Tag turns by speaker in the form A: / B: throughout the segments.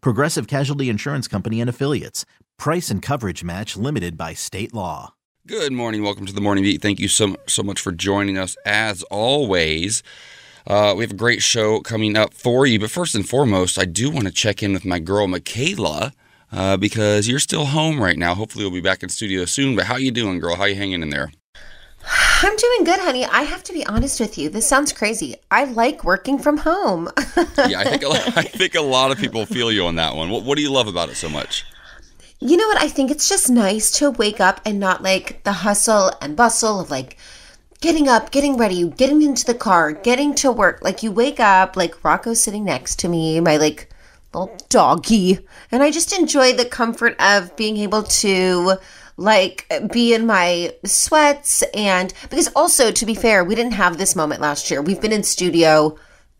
A: Progressive Casualty Insurance Company and Affiliates. Price and coverage match limited by state law.
B: Good morning. Welcome to the Morning Beat. Thank you so, so much for joining us as always. Uh, we have a great show coming up for you. But first and foremost, I do want to check in with my girl, Michaela. Uh, because you're still home right now. Hopefully, we'll be back in studio soon. But how you doing, girl? How you hanging in there?
C: I'm doing good, honey. I have to be honest with you. This sounds crazy. I like working from home.
B: yeah, I think a lot, I think a lot of people feel you on that one. What, what do you love about it so much?
C: You know what? I think it's just nice to wake up and not like the hustle and bustle of like getting up, getting ready, getting into the car, getting to work. Like you wake up, like Rocco's sitting next to me, my like little doggy, and I just enjoy the comfort of being able to like be in my sweats and because also to be fair, we didn't have this moment last year. We've been in studio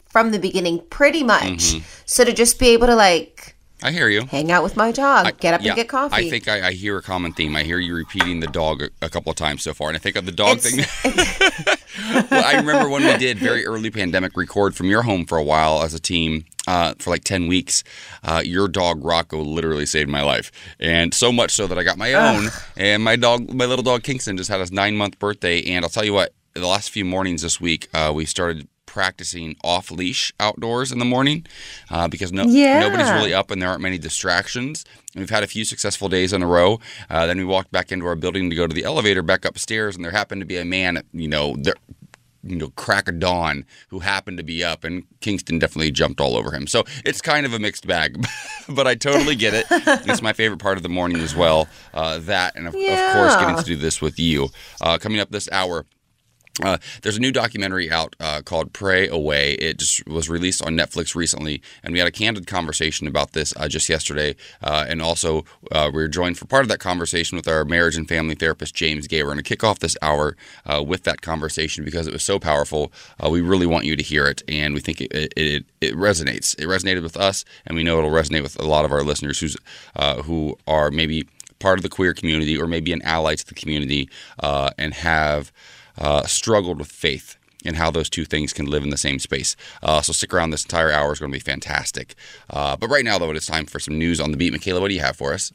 C: from the beginning pretty much. Mm-hmm. So to just be able to like
B: I hear you.
C: Hang out with my dog. I, get up
B: yeah,
C: and get coffee.
B: I think I, I, hear a common theme. I hear you repeating the dog a, a couple of times so far, and I think of the dog it's, thing. well, I remember when we did very early pandemic record from your home for a while as a team. Uh, for like 10 weeks, uh, your dog Rocco literally saved my life. And so much so that I got my own. and my dog, my little dog Kingston, just had his nine month birthday. And I'll tell you what, the last few mornings this week, uh, we started practicing off leash outdoors in the morning uh, because no, yeah. nobody's really up and there aren't many distractions. And we've had a few successful days in a row. Uh, then we walked back into our building to go to the elevator back upstairs, and there happened to be a man, you know, there, you know, crack of dawn who happened to be up, and Kingston definitely jumped all over him. So it's kind of a mixed bag, but I totally get it. it's my favorite part of the morning as well. Uh, that, and of, yeah. of, course, getting to do this with you. Uh, coming up this hour, uh, there's a new documentary out uh, called Pray Away. It just was released on Netflix recently, and we had a candid conversation about this uh, just yesterday. Uh, and also, uh, we are joined for part of that conversation with our marriage and family therapist, James Gay. We're going to kick off this hour uh, with that conversation because it was so powerful. we really want you to hear it, and we think it, it, it, resonates. It resonated with us, and we know it'll resonate with a lot of our listeners who's, who are maybe part of the queer community or maybe an ally to the community and have uh, struggled with faith and how those two things can live in the same space. Uh, so stick around. This entire hour is going to be fantastic. Uh, but right now, though, it is time for some news on the beat. Michaela, what do you have for us?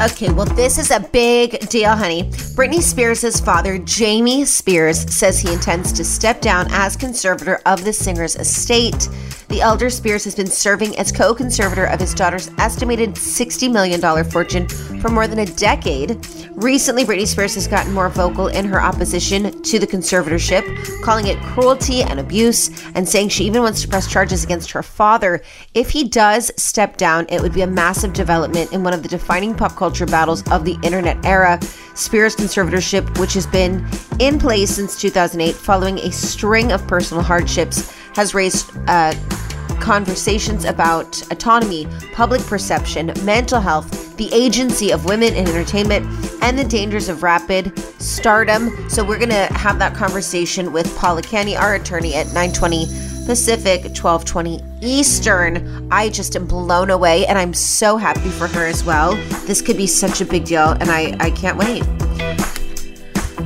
C: Okay, well, this is a big deal, honey. Britney Spears' father, Jamie Spears, says he intends to step down as conservator of the singer's estate. The elder Spears has been serving as co conservator of his daughter's estimated $60 million fortune for more than a decade. Recently, Britney Spears has gotten more vocal in her opposition to the conservatorship, calling it cruelty and abuse, and saying she even wants to press charges against her father. If he does step down, it would be a massive development in one of the defining pop culture battles of the internet era. Spears' conservatorship, which has been in place since 2008 following a string of personal hardships, has raised uh, conversations about autonomy, public perception, mental health, the agency of women in entertainment, and the dangers of rapid stardom. So we're going to have that conversation with Paula Canny, our attorney, at 920 Pacific, 1220 Eastern. I just am blown away, and I'm so happy for her as well. This could be such a big deal, and I, I can't wait.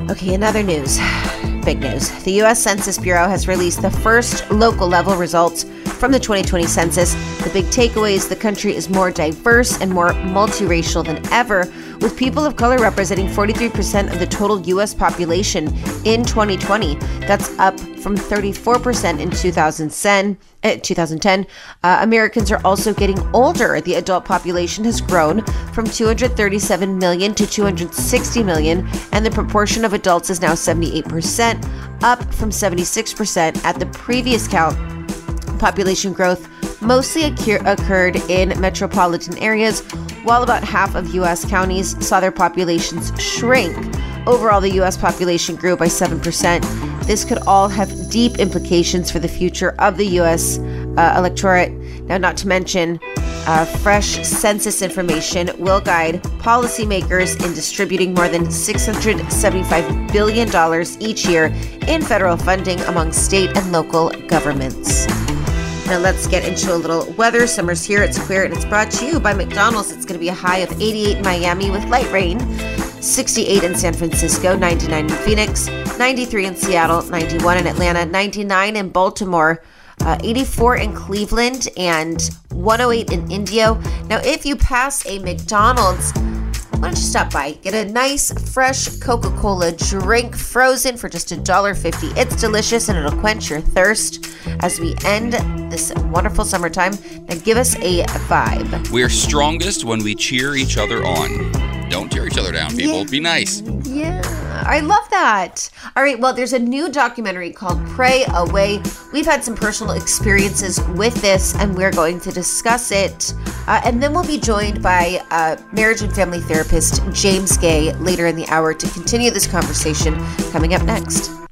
C: Okay, another news. Big news. The U.S. Census Bureau has released the first local level results from the 2020 census. The big takeaway is the country is more diverse and more multiracial than ever, with people of color representing 43% of the total U.S. population in 2020. That's up from 34% in 2010. Uh, 2010. Uh, Americans are also getting older. The adult population has grown from 237 million to 260 million, and the proportion of adults is now 78%, up from 76% at the previous count. Population growth mostly occur- occurred in metropolitan areas, while about half of U.S. counties saw their populations shrink. Overall, the U.S. population grew by 7%. This could all have deep implications for the future of the U.S. Uh, electorate. Now, not to mention, uh, fresh census information will guide policymakers in distributing more than $675 billion each year in federal funding among state and local governments. Now let's get into a little weather. Summer's here, it's clear, and it's brought to you by McDonald's. It's going to be a high of 88 in Miami with light rain, 68 in San Francisco, 99 in Phoenix, 93 in Seattle, 91 in Atlanta, 99 in Baltimore. Uh, 84 in Cleveland and 108 in Indio. Now, if you pass a McDonald's, why don't you stop by? Get a nice, fresh Coca Cola drink frozen for just $1.50. It's delicious and it'll quench your thirst as we end this wonderful summertime. Now, give us a vibe.
B: We're strongest when we cheer each other on. Don't tear each other down, people.
C: Yeah.
B: Be nice.
C: Yeah, I love that. All right, well, there's a new documentary called Pray Away. We've had some personal experiences with this, and we're going to discuss it. Uh, and then we'll be joined by uh, marriage and family therapist James Gay later in the hour to continue this conversation coming up next.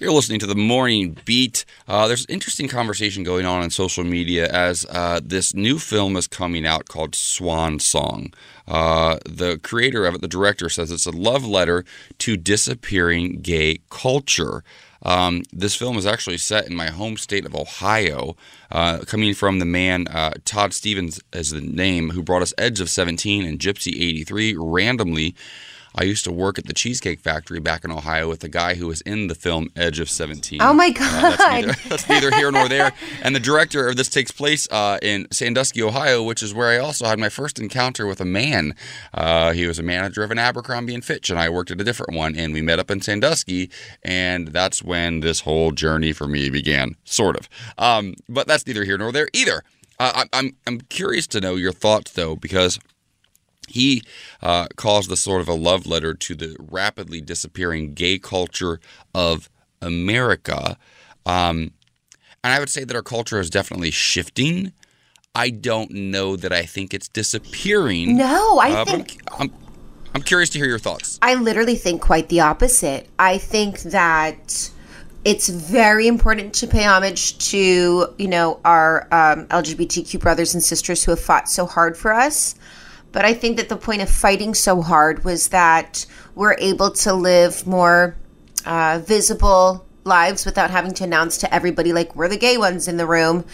B: You're listening to the Morning Beat. Uh, there's an interesting conversation going on on social media as uh, this new film is coming out called Swan Song. Uh, the creator of it, the director, says it's a love letter to disappearing gay culture. Um, this film is actually set in my home state of Ohio, uh, coming from the man uh, Todd Stephens is the name who brought us Edge of 17 and Gypsy 83 randomly. I used to work at the Cheesecake Factory back in Ohio with a guy who was in the film Edge of 17.
C: Oh my
B: Uh, that's,
C: God.
B: neither, that's neither here nor there. And the director of this takes place uh, in Sandusky, Ohio, which is where I also had my first encounter with a man. Uh, he was a manager of an Abercrombie and Fitch, and I worked at a different one. And we met up in Sandusky, and that's when this whole journey for me began, sort of. Um, but that's neither here nor there either. Uh, I, I'm I'm curious to know your thoughts though, because he uh, calls this sort of a love letter to the rapidly disappearing gay culture of America. Um, and I would say that our culture is definitely shifting. I don't know that I think it's disappearing.
C: No, I
B: uh, but I'm-
C: think
B: I'm, I'm curious to hear your thoughts.
C: I literally think quite the opposite. I think that it's very important to pay homage to, you know, our um, LGBTQ brothers and sisters who have fought so hard for us. But I think that the point of fighting so hard was that we're able to live more uh, visible lives without having to announce to everybody, like, we're the gay ones in the room.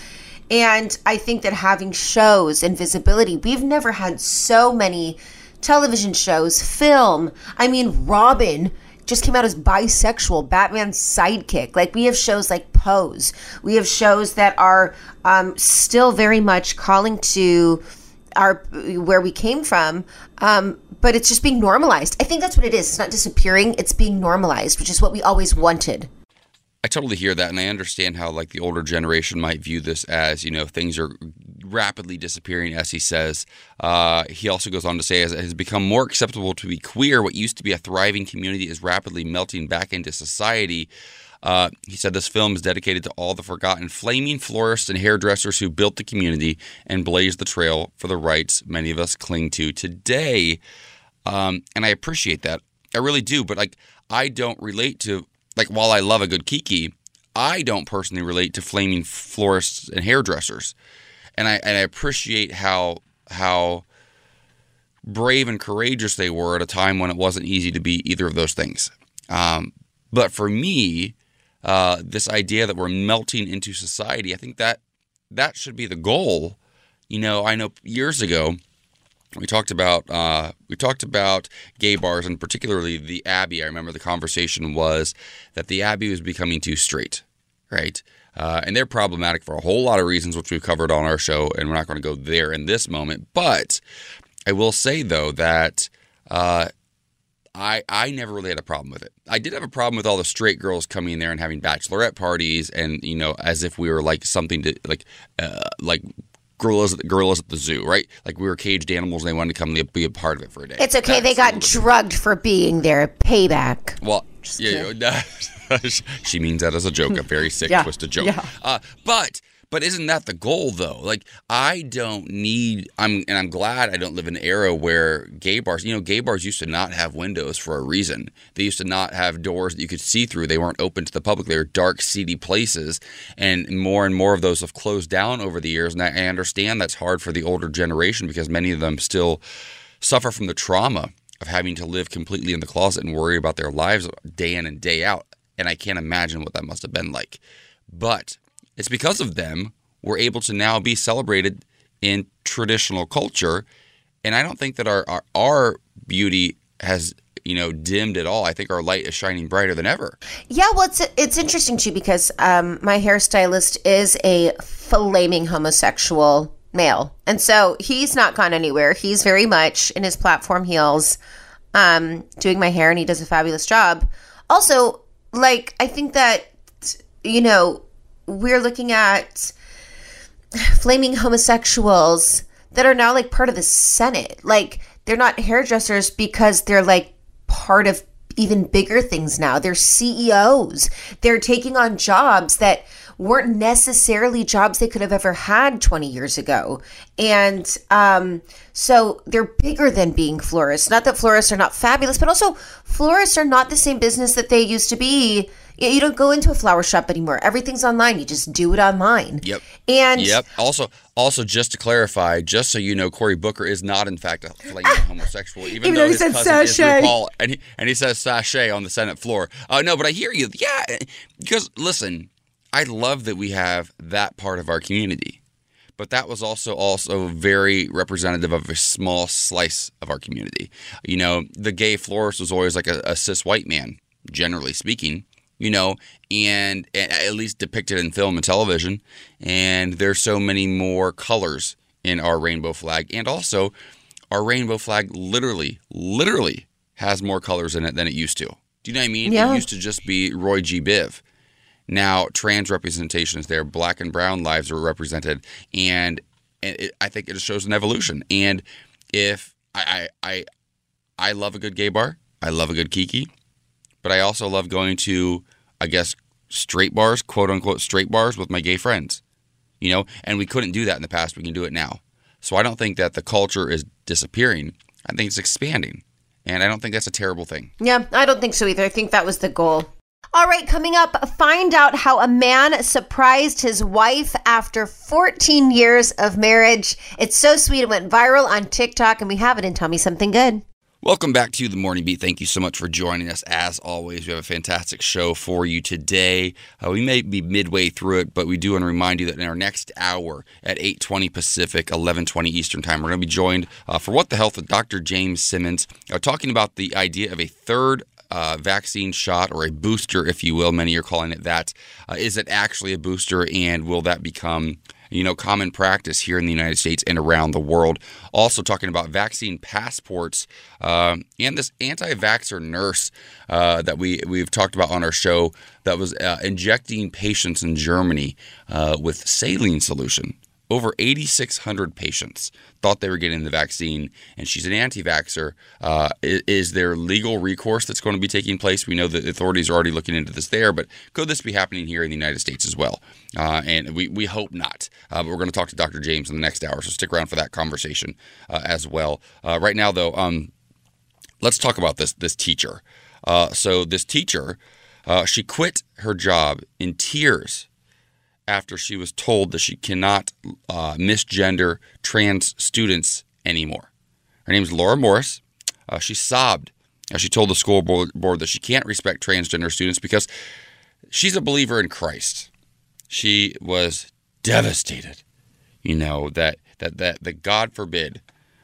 C: And I think that having shows and visibility, we've never had so many television shows, film. I mean, Robin just came out as bisexual, Batman's sidekick. Like, we have shows like Pose. We have shows that are um, still very much calling to our where we came from um, but it's just being normalized i think that's what it is it's not disappearing it's being normalized which is what we always wanted
B: I totally hear that, and I understand how like the older generation might view this as you know things are rapidly disappearing, as he says. Uh, he also goes on to say, as it has become more acceptable to be queer, what used to be a thriving community is rapidly melting back into society. Uh, he said this film is dedicated to all the forgotten flaming florists and hairdressers who built the community and blazed the trail for the rights many of us cling to today. Um, and I appreciate that. I really do. But like, I don't relate to like while I love a good kiki, I don't personally relate to flaming florists and hairdressers, and I and I appreciate how how brave and courageous they were at a time when it wasn't easy to be either of those things. Um, but for me, uh, this idea that we're melting into society, I think that that should be the goal. You know, I know years ago we talked about uh, we talked about gay bars and particularly the Abbey. I remember the conversation was that the Abbey was becoming too straight, right? Uh, and they're problematic for a whole lot of reasons, which we've covered on our show, and we're not going to go there in this moment. But I will say though that uh, I I never really had a problem with it. I did have a problem with all the straight girls coming in there and having bachelorette parties, and you know, as if we were like something to like uh, like gorillas gorillas at the zoo, right? Like we were caged animals, and they wanted to come be a part of it for a day.
C: It's okay. they
B: That's a
C: got
B: little bit-
C: drugged for being there. Payback.
B: well, yeah, yeah, she means that as a joke, a very sick,
C: Yeah,
B: twisted joke.
C: yeah.
B: Uh, but but isn't that the goal though? Like I don't need. I'm and I'm glad I don't live in an era where gay bars. You know, gay bars used to not have windows for a reason. They used to not have doors that you could see through. They weren't open to the public. They were dark, seedy places, and more and more of those have closed down over the years. And I understand that's hard for the older generation because many of them still suffer from the trauma of having to live completely in the closet and worry about their lives day in and day out. And I can't imagine what that must have been like. But it's because of them we're able to now be celebrated in traditional culture. And I don't think that our, our, our beauty has, you know, dimmed at all. I think our light is shining brighter than ever.
C: Yeah, well, it's it's interesting too because um, my hairstylist is a flaming homosexual male, and so he's not gone anywhere. He's very much in his platform heels, um, doing my hair, and he does a fabulous job. Also, like I think that you know we're looking at flaming homosexuals that are now like part of the Senate. Like they're not hairdressers because they're like part of even bigger things now. They're CEOs. They're taking on jobs that weren't necessarily jobs they could have ever had 20 years ago. And um, so they're bigger than being florists. Not that florists are not fabulous, but also florists are not the same business that they used to be. You you don't go into a flower shop anymore. Everything's online. You just do it online.
B: Yep.
C: And
B: Yep. Also, also, just to clarify, just so you know, Cory Booker is not, in fact, a flaming homosexual, even,
C: Even
B: though his cousin
C: sashay.
B: is RuPaul, and he and he says sashay on the Senate floor. Uh, no, but I hear you. Yeah, because listen, I love that we have that part of our community, but that was also also very representative of a small slice of our community. You know, the gay florist was always like a, a cis white man, generally speaking you know, and, and at least depicted in film and television. And there's so many more colors in our rainbow flag, and also our rainbow flag literally, literally has more colors in it than it used to. Do you know what I mean?
C: Yeah.
B: It used to just be Roy G. Biv. Now trans representation is there. Black and brown lives are represented, and, and it, I think it just shows an evolution. And if I, I I I love a good gay bar, I love a good kiki, but I also love going to, I guess, straight bars, quote unquote straight bars with my gay friends. You know, and we couldn't do that in the past. We can do it now. So I don't think that the culture is disappearing. I think it's expanding. And I don't think that's a terrible thing.
C: Yeah, I don't think so either. I think that was the goal. All right, coming up, find out how a man surprised his wife after 14 years of marriage. It's so sweet. It went viral on TikTok, and we have it in Tell Me Something Good.
B: Welcome back to the Morning Beat. Thank you so much for joining us. As always, we have a fantastic show for you today. Uh, we may be midway through it, but we do want to remind you that in our next hour at 8:20 Pacific, 11:20 Eastern Time, we're going to be joined uh, for What the Health with Dr. James Simmons, uh, talking about the idea of a third uh, vaccine shot or a booster, if you will. Many are calling it that. Uh, is it actually a booster, and will that become you know, common practice here in the United States and around the world. Also, talking about vaccine passports um, and this anti-vaxxer nurse uh, that we we've talked about on our show that was uh, injecting patients in Germany uh, with saline solution. Over 8,600 patients thought they were getting the vaccine, and she's an anti vaxxer. Uh, is, there legal recourse that's going to be taking place? We know that authorities are already looking into this there, but could this be happening here in the United States as well? Uh, and we, we hope not. Uh, but we're going to talk to Dr. James in the next hour, so stick around for that conversation uh, as well. Uh, right now, though, um, let's talk about this this teacher. Uh, so this teacher, she quit her job in tears after she was told that she cannot uh, misgender trans students anymore. Her name is Laura Morris. Uh, she sobbed as she told the school board, board that she can't respect transgender students because she's a believer in Christ. She was devastated, you know, that that that, that God forbid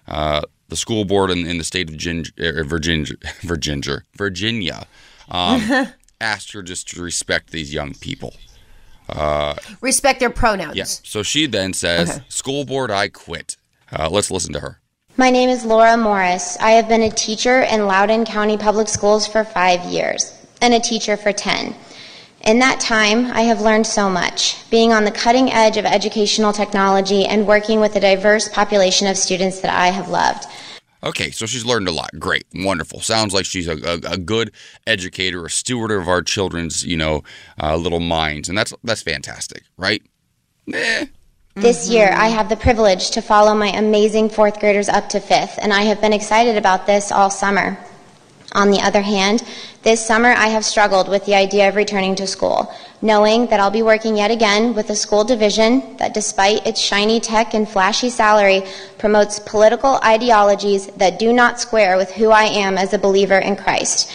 B: uh, the school board in, in the state of Gin, er, Virginia, Virginia, Virginia um, asked her just to respect these young people.
C: Respect their pronouns.
B: Yeah. So she then says, "School board, I quit." Uh, let's listen to her.
D: My name is Laura Morris. I have been a teacher in Loudoun County Public Schools for five years and a teacher for 10. In that time, I have learned so much, being on the cutting edge of educational technology and working with a diverse population of students that I have loved.
B: Okay, so she's learned a lot. Great, wonderful. Sounds like she's a, a, a good educator, a steward of our children's, you know, uh, little minds, and that's that's fantastic, right? Eh.
D: This year, I have the privilege to follow my amazing fourth graders up to fifth, and I have been excited about this all summer. On the other hand, this summer I have struggled with the idea of returning to school, knowing that I'll be working yet again with a school division that, despite its shiny tech and flashy salary, promotes political ideologies that do not square with who I am as a believer in Christ.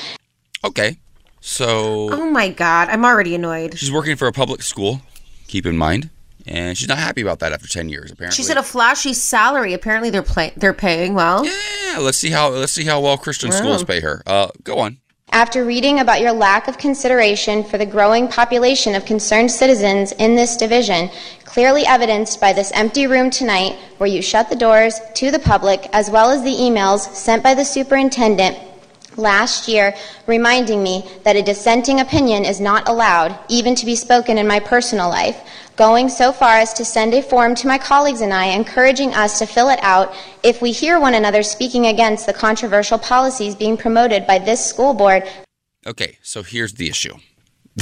B: Okay, so
C: Oh my God, I'm already annoyed.
B: she's working for a public school. Keep in mind, and she's not happy about that after ten years. Apparently,
C: She said a flashy salary. Apparently, they're play- they're paying well.
B: Yeah, let's see how let's see how well Christian schools pay her. Uh, go on.
D: After reading about your lack of consideration for the growing population of concerned citizens in this division, clearly evidenced by this empty room tonight where you shut the doors to the public as well as the emails sent by the superintendent last year reminding me that a dissenting opinion is not allowed, even to be spoken in my personal life, going so far as to send a form to my colleagues and I encouraging us to fill it out if we hear one another speaking against the controversial policies being promoted by this school board.
B: Okay, so here's the issue.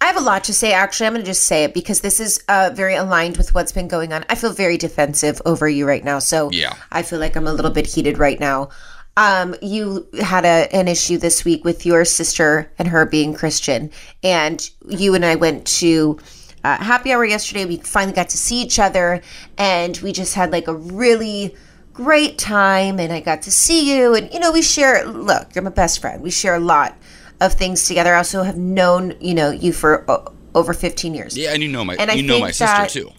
C: I have a lot to say. Actually, I'm going to just say it because this is uh, very aligned with what's been going on. I feel very defensive over you right now, so
B: Yeah.
C: I feel like I'm a little bit heated right now. Um, you had a, an issue this week with your sister and her being Christian, and you and I went to uh, happy hour yesterday. We finally got to see each other, and we just had like a really great time. And I got to see you, and you know, we share. Look, you're my best friend. We share a lot of things together. I also have known you know you for o- over 15 years.
B: Yeah, and you know my
C: And I
B: know my sister too.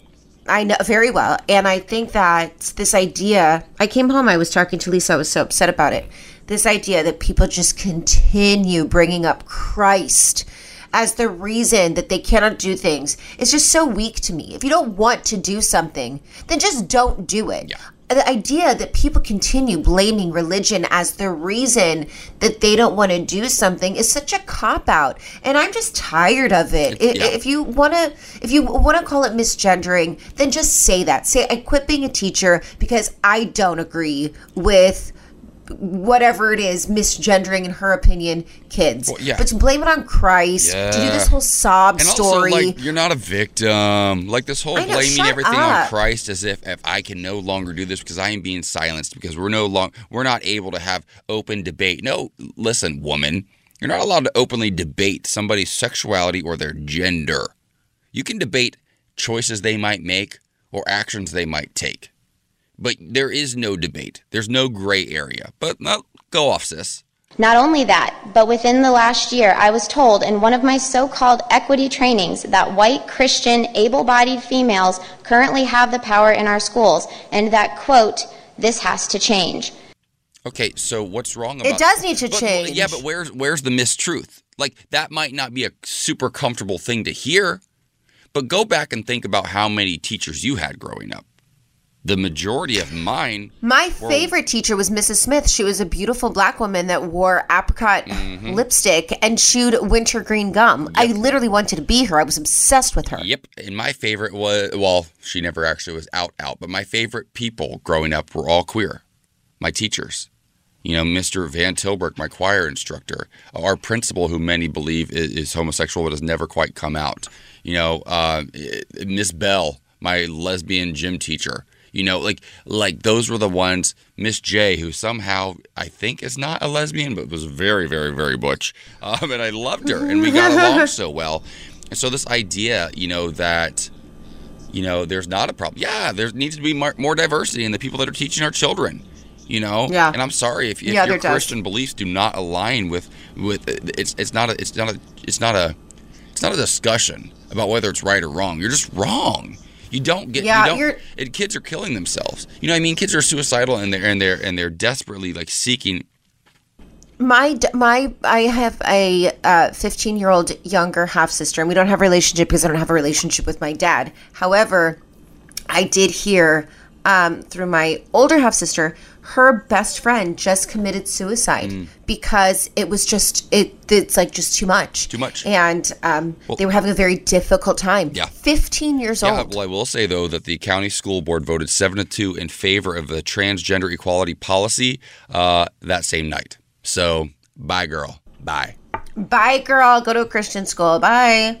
C: I know very well. And I think that this idea, I came home, I was talking to Lisa, I was so upset about it. This idea that people just continue bringing up Christ as the reason that they cannot do things is just so weak to me. If you don't want to do something, then just don't do it.
B: Yeah.
C: The idea that people continue blaming religion as the reason that they don't want to do something is such a cop out, and I'm just tired of it. I-
B: Yeah.
C: If you want to, if you want to call it misgendering, then just say that. Say I quit being a teacher because I don't agree with whatever it is misgendering in her opinion kids.
B: Well, yeah.
C: But to blame it on Christ, to do this whole sob
B: And
C: story.
B: also, like, you're not a victim. Like this whole
C: know,
B: blaming everything on. Christ as if if I can no longer do this because I am being silenced because we're no long we're not able to have open debate. No, listen, woman, you're not allowed to openly debate somebody's sexuality or their gender. You can debate choices they might make or actions they might take. But there is no debate. There's no gray area. But no, go off, sis.
D: Not only that, but within the last year, I was told in one of my so called equity trainings that white Christian able bodied females currently have the power in our schools, and that, quote, this has to change.
B: Okay, so what's wrong about
C: it does need to
B: But-
C: change.
B: Yeah, but where's where's the mistruth? Like that might not be a super comfortable thing to hear, but go back and think about how many teachers you had growing up. The majority of mine.
C: My favorite teacher was Mrs. Smith. She was a beautiful black woman that wore apricot
B: Mm-hmm.
C: lipstick and chewed wintergreen gum. I literally wanted to be her. I was obsessed with her.
B: Yep, and my favorite was well, she never actually was out out, but my favorite people growing up were all queer. My teachers. You know, Mr. Van Tilburg, my choir instructor, our principal, who many believe is, is homosexual but has never quite come out. You know, uh, Miss Bell, my lesbian gym teacher. You know, like like those were the ones. Miss J, who somehow I think is not a lesbian, but was very, very, very butch. Um, and I loved her, and we got along so well. And so this idea, you know, that you know, there's not a problem. Yeah, there needs to be more, more diversity in the people that are teaching our children. You know,
C: Yeah.
B: And I'm sorry if, if
C: Yeah,
B: your
C: there does.
B: Christian beliefs do not align with with it's it's not a it's not a it's not a it's not a discussion about whether it's right or wrong. You're just wrong. You don't get.
C: Yeah,
B: you don't, and kids are killing themselves. You know, what I mean, kids are suicidal and they're and they're and they're desperately like seeking.
C: My my I have a uh, 15 year old younger half sister, and we don't have a relationship because I don't have a relationship with my dad. However, I did hear um, through my older half sister, her best friend just committed suicide
B: Mm.
C: because it was just it. It's like just too much.
B: Too much.
C: and um, they were having a very difficult time.
B: Yeah.
C: fifteen years
B: Yeah,
C: old.
B: well, I will say though that the county school board voted seven to two in favor of the transgender equality policy uh, that same night. So, bye, girl. Bye.
C: Bye, girl. Go to a Christian school. Bye.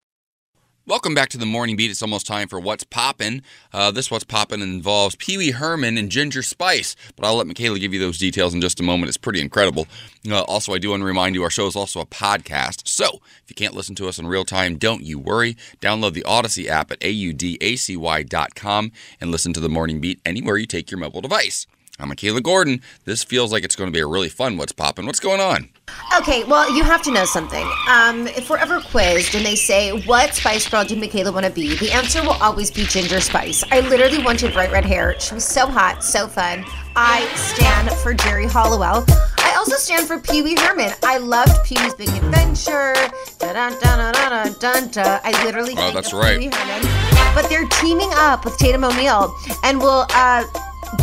B: Welcome back to the Morning Beat. It's almost time for What's Poppin'. Uh, this What's Poppin' involves Pee Wee Herman and Ginger Spice, but I'll let Michaela give you those details in just a moment. It's pretty incredible. Uh, also, I do want to remind you our show is also a podcast. So if you can't listen to us in real time, don't you worry. Download the Audacy app at audacy.com and listen to the Morning Beat anywhere you take your mobile device. I'm Michaela Gordon. This feels like it's going to be a really fun What's Poppin'. What's going on?
C: Okay, well, you have to know something. Um, if we're ever quizzed and they say, What Spice Girl did Michaela want to be? The answer will always be Ginger Spice. I literally wanted bright red hair. She was so hot, so fun. I stand for Geri Halliwell. I also stand for Pee Wee Herman. I loved Pee Wee's Big Adventure. Da da da da da da. I literally
B: Oh,
C: think
B: that's right.
C: Pee Wee Herman. But they're teaming up with Tatum O'Neal and will uh,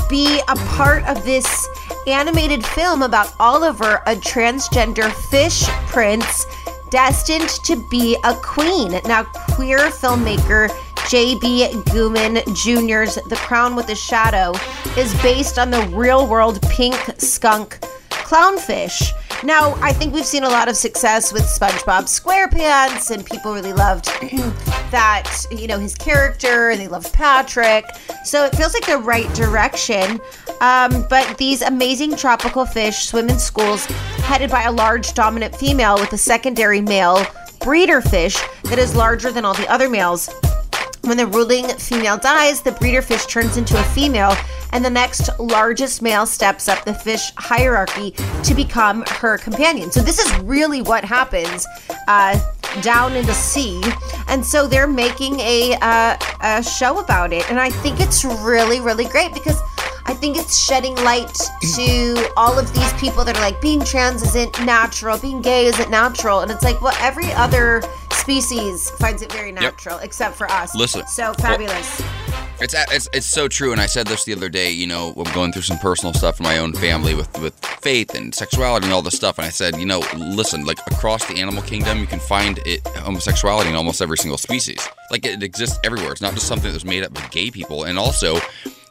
C: be a part of this animated film about Oliver, a transgender fish prince destined to be a queen. Now, queer filmmaker J.B. Ghuman Jr.'s The Crown with a Shadow is based on the real world pink skunk clownfish. Now, I think we've seen a lot of success with SpongeBob SquarePants, and people really loved that, you know, his character, and they loved Patrick. So it feels like the right direction. Um, but these amazing tropical fish swim in schools headed by a large dominant female with a secondary male breeder fish that is larger than all the other males. When the ruling female dies, the breeder fish turns into a female, and the next largest male steps up the fish hierarchy to become her companion. So, this is really what happens uh, down in the sea. And so, they're making a, uh, a show about it. And I think it's really, really great because I think it's shedding light to all of these people that are like, being trans isn't natural, being gay isn't natural. And it's like, well, every other species finds it very natural except for us.
B: Listen,
C: So
B: well-
C: fabulous.
B: It's, it's it's so true, and I said this the other day. You know, I'm going through some personal stuff in my own family with with faith and sexuality and all this stuff. And I said, you know, listen, like across the animal kingdom, you can find it homosexuality in almost every single species. Like it exists everywhere. It's not just something that was made up by gay people. And also,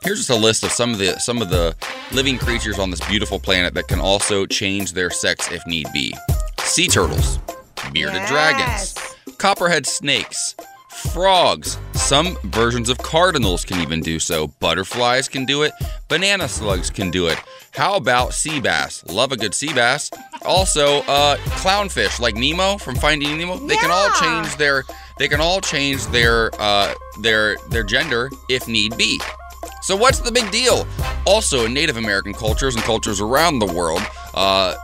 B: here's just a list of some of the some of the living creatures on this beautiful planet that can also change their sex if need be. Sea turtles, bearded
C: Yes.
B: dragons, copperhead snakes, frogs. Some versions of cardinals can even do so. Butterflies can do it. Banana slugs can do it. How about sea bass? Love a good sea bass. Also, uh, clownfish like Nemo from Finding Nemo. They can all change their they can all change their uh, their their gender if need be. So what's the big deal? Also, in Native American cultures and cultures around the world, uh,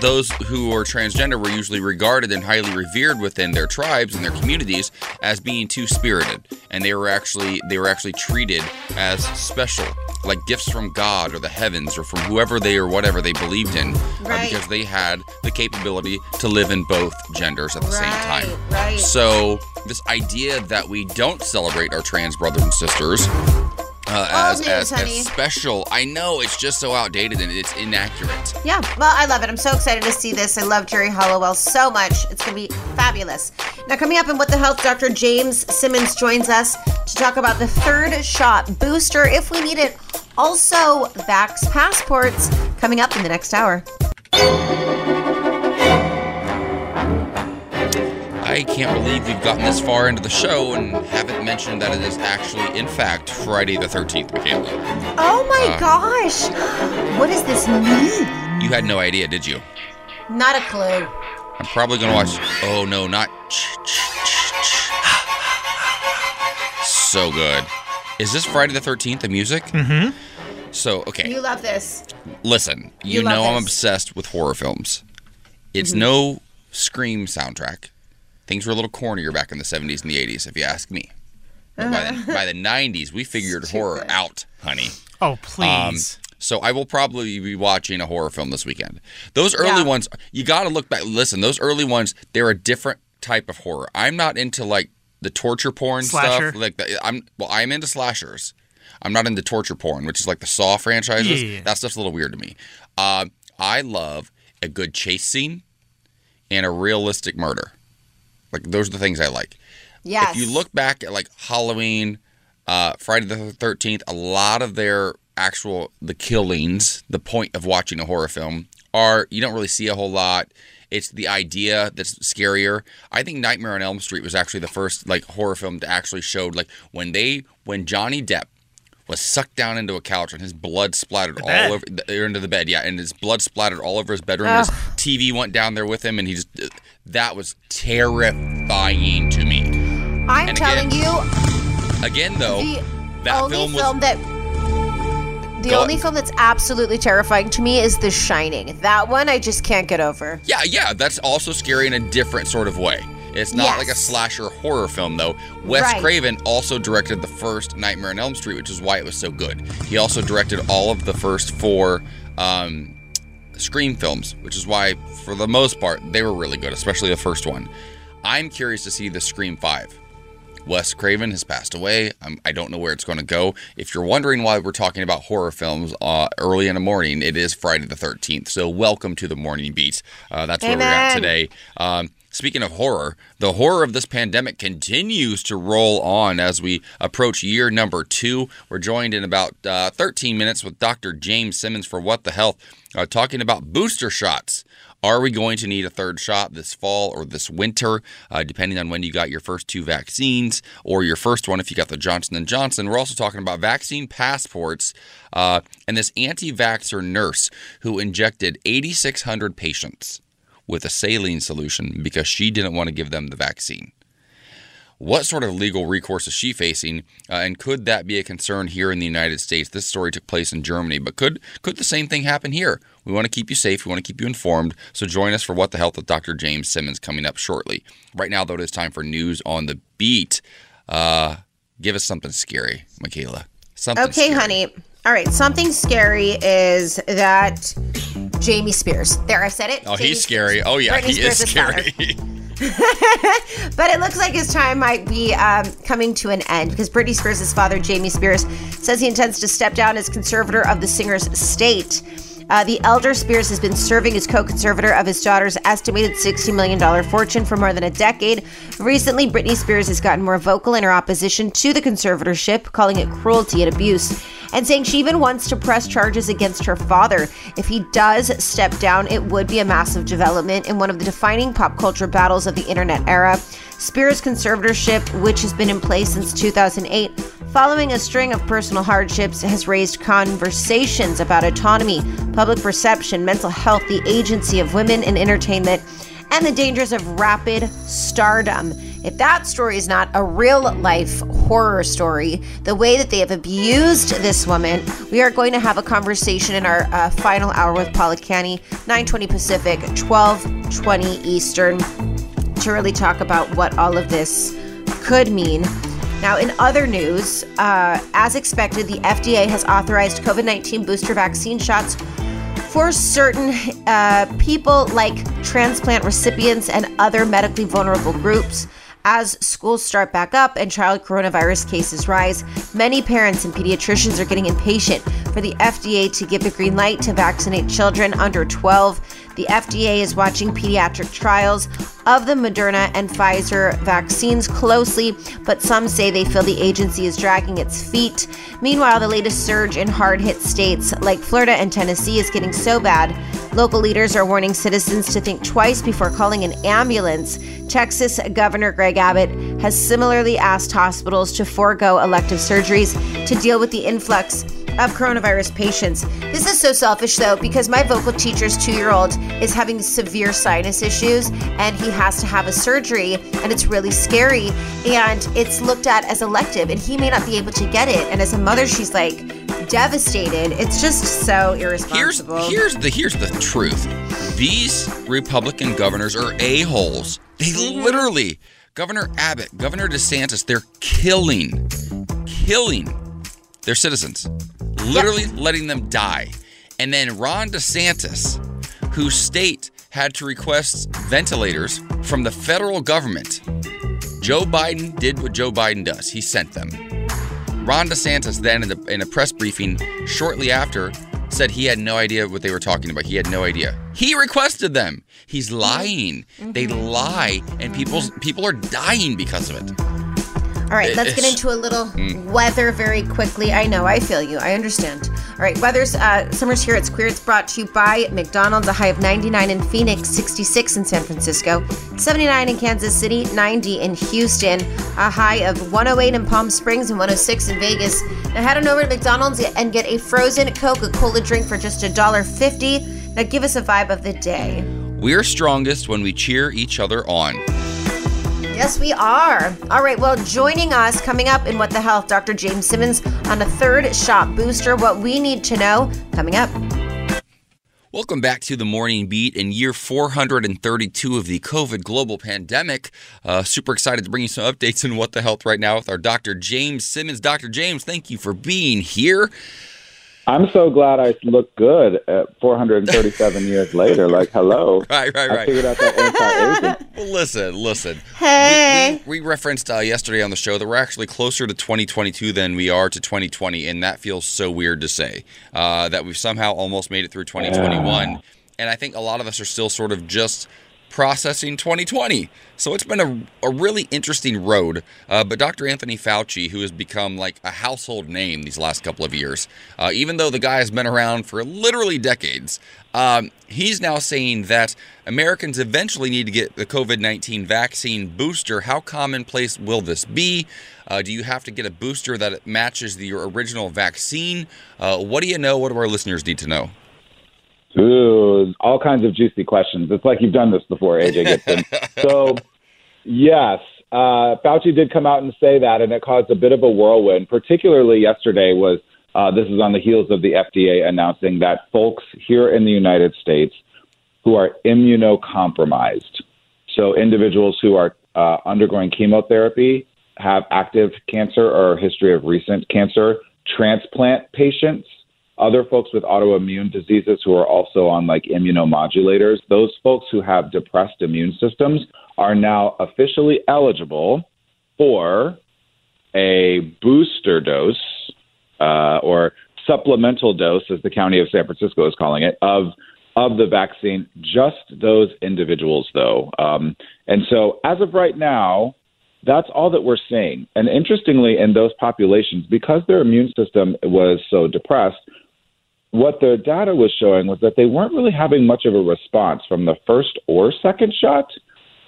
B: those who were transgender were usually regarded and highly revered within their tribes and their communities as being two spirited, and they were actually they were actually treated as special, like gifts from God or the heavens or from whoever they or whatever they believed in, uh, because they had the capability to live in both genders at the same time.
C: right.
B: So this idea that we don't celebrate our trans brothers and sisters. Uh, as,
C: news,
B: as, as special. I know it's just so outdated and it's inaccurate.
C: Yeah, well, I love it. I'm so excited to see this. I love Geri Halliwell so much. It's going to be fabulous. Now, coming up in What the Health, Dr. James Simmons joins us to talk about the third shot booster if we need it. Also, Vax passports coming up in the next hour.
B: I can't believe we've gotten this far into the show and haven't mentioned that it is actually, in fact, Friday the 13th, Michaela.
C: Oh my
B: Uh.
C: gosh. What does this mean?
B: You had no idea, did you?
C: Not a clue.
B: I'm probably going to watch. Oh, no, not. So good. Is this Friday the 13th, the music?
E: Mm-hmm.
B: So, okay.
C: You love this.
B: Listen, you,
C: You love
B: know I'm obsessed with horror films. It's
C: Mhm.
B: no Scream soundtrack. Things were a little cornier back in the 70s and the 80s, if you ask me. But by, the, by the 90s, we figured horror out, honey.
E: Oh, please.
B: Um, so I will probably be watching a horror film this weekend. Those early
E: Yeah.
B: ones, you got to look back. Listen, those early ones, they're a different type of horror. I'm not into like the torture porn
E: Slasher?
B: stuff. Like the, I'm, well, I'm into slashers. I'm not into torture porn, which is like the Saw franchises.
E: Yeah.
B: That stuff's a little weird to me. Uh, I love a good chase scene and a realistic murder. Like those are the things I like.
C: Yes.
B: If you look back at like Halloween, uh, Friday the Thirteenth, a lot of their actual the killings, the point of watching a horror film, are you don't really see a whole lot. It's the idea that's scarier. I think Nightmare on Elm Street was actually the first like horror film to actually showed like when they when Johnny Depp was sucked down into a couch and his blood splattered all
E: bed.
B: over or into the bed. Yeah, and his blood splattered all over his bedroom.
C: Ugh.
B: His TV went down there with him, and he just uh, that was terrifying to me.
C: I'm
B: And
C: telling
B: again,
C: you,
B: Again, though,
C: the
B: that
C: only
B: film was
C: film that the
B: Go
C: only
B: ahead.
C: film that's absolutely terrifying to me is The Shining. That one I just can't get over.
B: yeah, yeah. That's also scary in a different sort of way. It's not like a slasher horror film, though. Wes
C: Right.
B: Craven also directed the first Nightmare on Elm Street, which is why it was so good. He also directed all of the first four um, Scream films, which is why, for the most part, they were really good, especially the first one. I'm curious to see the Scream 5. Wes Craven has passed away. I'm, I don't know where it's going to go. If you're wondering why we're talking about horror films uh, early in the morning, it is Friday the 13th. So welcome to the Morning Beat. Uh, that's where we're at today. Um, speaking of horror, the horror of this pandemic continues to roll on as we approach year number two. We're joined in about uh, 13 minutes with Dr. James Simmons for What the Health, uh, talking about booster shots. Are we going to need a third shot this fall or this winter, uh, depending on when you got your first two vaccines or your first one if you got the Johnson and Johnson? We're also talking about vaccine passports uh, and this anti-vaxxer nurse who injected 8,600 patients with a saline solution because she didn't want to give them the vaccine. What sort of legal recourse is she facing, uh, and could that be a concern here in the United States? This story took place in Germany, but could could the same thing happen here? We want to keep you safe. We want to keep you informed. So join us for What the Health with Dr. James Simmons coming up shortly. Right now, though, it is time for news on the beat. Uh, give us something scary, Michaela. Something
C: Okay,
B: scary.
C: honey. All right, something scary is that Jamie Spears. There, I said it.
B: Oh,
C: Jamie
B: he's scary. Oh yeah,
C: Britney
B: he is
C: Spears' father.
B: scary.
C: but it looks like his time might be um, coming to an end because Britney Spears' father, Jamie Spears, says he intends to step down as conservator of the singer's estate. Uh, the elder Spears has been serving as co conservator of his daughter's estimated $60 million fortune for more than a decade. Recently, Britney Spears has gotten more vocal in her opposition to the conservatorship, calling it cruelty and abuse, and saying she even wants to press charges against her father. If he does step down, it would be a massive development in one of the defining pop culture battles of the internet era. Spears' conservatorship, which has been in place since 2008, following a string of personal hardships, has raised conversations about autonomy, public perception, mental health, the agency of women in entertainment, and the dangers of rapid stardom. If that story is not a real life horror story, the way that they have abused this woman, we are going to have a conversation in our uh, final hour with Paula Canny, 920 Pacific, 1220 Eastern, to really talk about what all of this could mean. Now, in other news, uh, as expected, the FDA has authorized COVID 19 booster vaccine shots for certain uh, people like transplant recipients and other medically vulnerable groups. As schools start back up and child coronavirus cases rise, many parents and pediatricians are getting impatient for the FDA to give the green light to vaccinate children under 12. The FDA is watching pediatric trials of the Moderna and Pfizer vaccines closely, but some say they feel the agency is dragging its feet. Meanwhile, the latest surge in hard hit states like Florida and Tennessee is getting so bad, local leaders are warning citizens to think twice before calling an ambulance. Texas Governor Greg Abbott has similarly asked hospitals to forego elective surgeries to deal with the influx of coronavirus patients. This is so selfish though, because my vocal teacher's two year old is having severe sinus issues and he has to have a surgery and it's really scary and it's looked at as elective and he may not be able to get it. And as a mother, she's like, devastated. It's just so irresponsible.
B: Here's, here's the here's the truth. These Republican governors are a-holes. They mm-hmm. literally Governor Abbott, Governor DeSantis, they're killing killing their citizens. Literally letting them die. And then Ron DeSantis, whose state had to request ventilators from the federal government. Joe Biden did what Joe Biden does. He sent them. Ron DeSantis then, in, the, in a press briefing shortly after, said he had no idea what they were talking about. He had no idea. He requested them. He's lying. Mm-hmm. They lie, and people's people are dying because of it.
C: All right, let's get into a little mm. weather very quickly. I know, I feel you. I understand. All right, weather's uh, summer's here. It's queer. It's brought to you by McDonald's. A high of 99 in Phoenix, 66 in San Francisco, 79 in Kansas City, 90 in Houston, a high of 108 in Palm Springs and 106 in Vegas. Now head on over to McDonald's and get a frozen Coca-Cola drink for just $1.50. Now give us a vibe of the day.
B: We're strongest when we cheer each other on.
C: Yes, we are. All right, well, joining us coming up in What the Health, Dr. James Simmons on a third shot booster. What we need to know coming up.
B: Welcome back to the Morning Beat in year 432 of the COVID global pandemic. Uh, super excited to bring you some updates on What the Health right now with our Dr. James Simmons. Dr. James, thank you for being here.
E: I'm so glad I look good at 437 years later. Like, hello.
B: Right, right, right.
E: I figured out that anti-aging.
B: well, listen, listen.
C: Hey.
B: We, we, we referenced uh, yesterday on the show that we're actually closer to 2022 than we are to 2020, and that feels so weird to say. Uh, that we've somehow almost made it through 2021. Yeah. And I think a lot of us are still sort of just processing 2020. So it's been a, a really interesting road. Uh, but Dr. Anthony Fauci, who has become like a household name these last couple of years, uh, even though the guy has been around for literally decades, um, he's now saying that Americans eventually need to get the COVID 19 vaccine booster. How commonplace will this be? Uh, do you have to get a booster that matches the original vaccine? Uh, what do you know? What do our listeners need to know?
E: Ooh, all kinds of juicy questions. It's like you've done this before, AJ Gibson. so, yes, uh, Fauci did come out and say that, and it caused a bit of a whirlwind. Particularly yesterday was uh, this is on the heels of the FDA announcing that folks here in the United States who are immunocompromised, so individuals who are uh, undergoing chemotherapy, have active cancer or history of recent cancer, transplant patients other folks with autoimmune diseases who are also on like immunomodulators, those folks who have depressed immune systems are now officially eligible for a booster dose uh, or supplemental dose, as the county of San Francisco is calling it, of of the vaccine. Just those individuals, though. Um, and so, as of right now, that's all that we're seeing. And interestingly, in those populations, because their immune system was so depressed, what the data was showing was that they weren't really having much of a response from the first or second shot.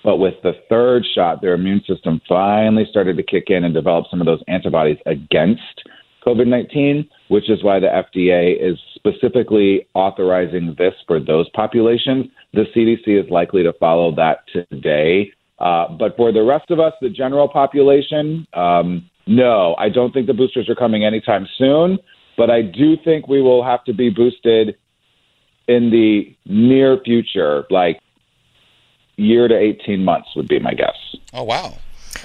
E: But with the third shot, their immune system finally started to kick in and develop some of those antibodies against COVID 19, which is why the FDA is specifically authorizing this for those populations. The CDC is likely to follow that today Uh, but for the rest of us, the general population, um, no, I don't think the boosters are coming anytime soon. But I do think we will have to be boosted in the near future, like year to 18 months would be my guess.
B: Oh, wow.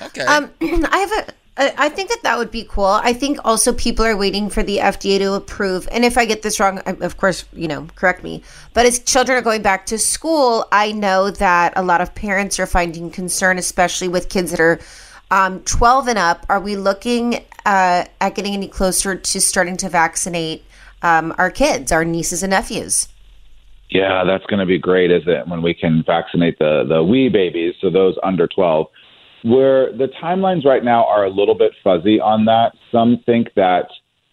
B: Okay.
C: Um, I have a. I think that that would be cool. I think also people are waiting for the FDA to approve. And if I get this wrong, of course, you know, correct me. But as children are going back to school, I know that a lot of parents are finding concern, especially with kids that are um, 12 and up. Are we looking uh, at getting any closer to starting to vaccinate um, our kids, our nieces and nephews?
E: Yeah, that's going to be great, isn't it? When we can vaccinate the the wee babies, so those under 12 where the timelines right now are a little bit fuzzy on that. Some think that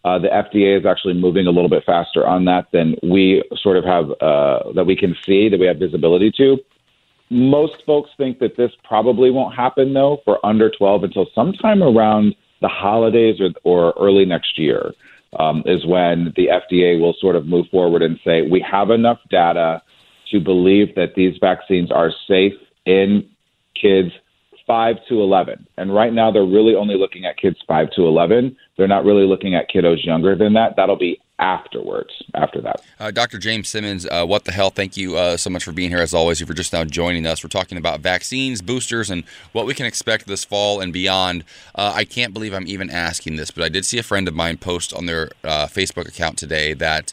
E: uh, the FDA is actually moving a little bit faster on that than we sort of have uh, that we can see that we have visibility to. Most folks think that this probably won't happen though for under 12 until sometime around the holidays or, or early next year um, is when the FDA will sort of move forward and say we have enough data to believe that these vaccines are safe in kids 5 to 11. And right now, they're really only looking at kids 5 to 11. They're not really looking at kiddos younger than that. That'll be afterwards, after that.
B: Uh, Dr. James Simmons, uh, what the hell? Thank you uh, so much for being here, as always. If you're just now joining us, we're talking about vaccines, boosters, and what we can expect this fall and beyond. Uh, I can't believe I'm even asking this, but I did see a friend of mine post on their uh, Facebook account today that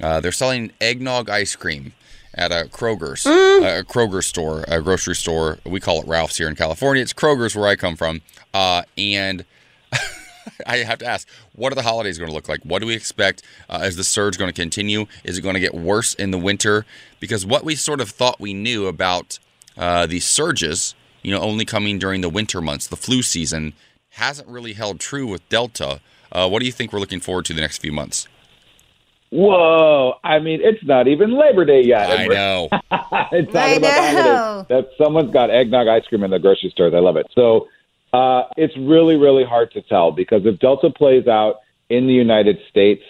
B: uh, they're selling eggnog ice cream at a Kroger's, mm. a Kroger store, a grocery store. We call it Ralph's here in California. It's Kroger's where I come from. Uh, and I have to ask, what are the holidays going to look like? What do we expect? Uh, is the surge going to continue? Is it going to get worse in the winter? Because what we sort of thought we knew about uh, these surges, you know, only coming during the winter months, the flu season, hasn't really held true with Delta. Uh, what do you think we're looking forward to the next few months?
E: Whoa! I mean, it's not even Labor Day yet.
B: I know.
E: it's I know. That someone's got eggnog ice cream in the grocery stores. I love it. So uh, it's really, really hard to tell because if Delta plays out in the United States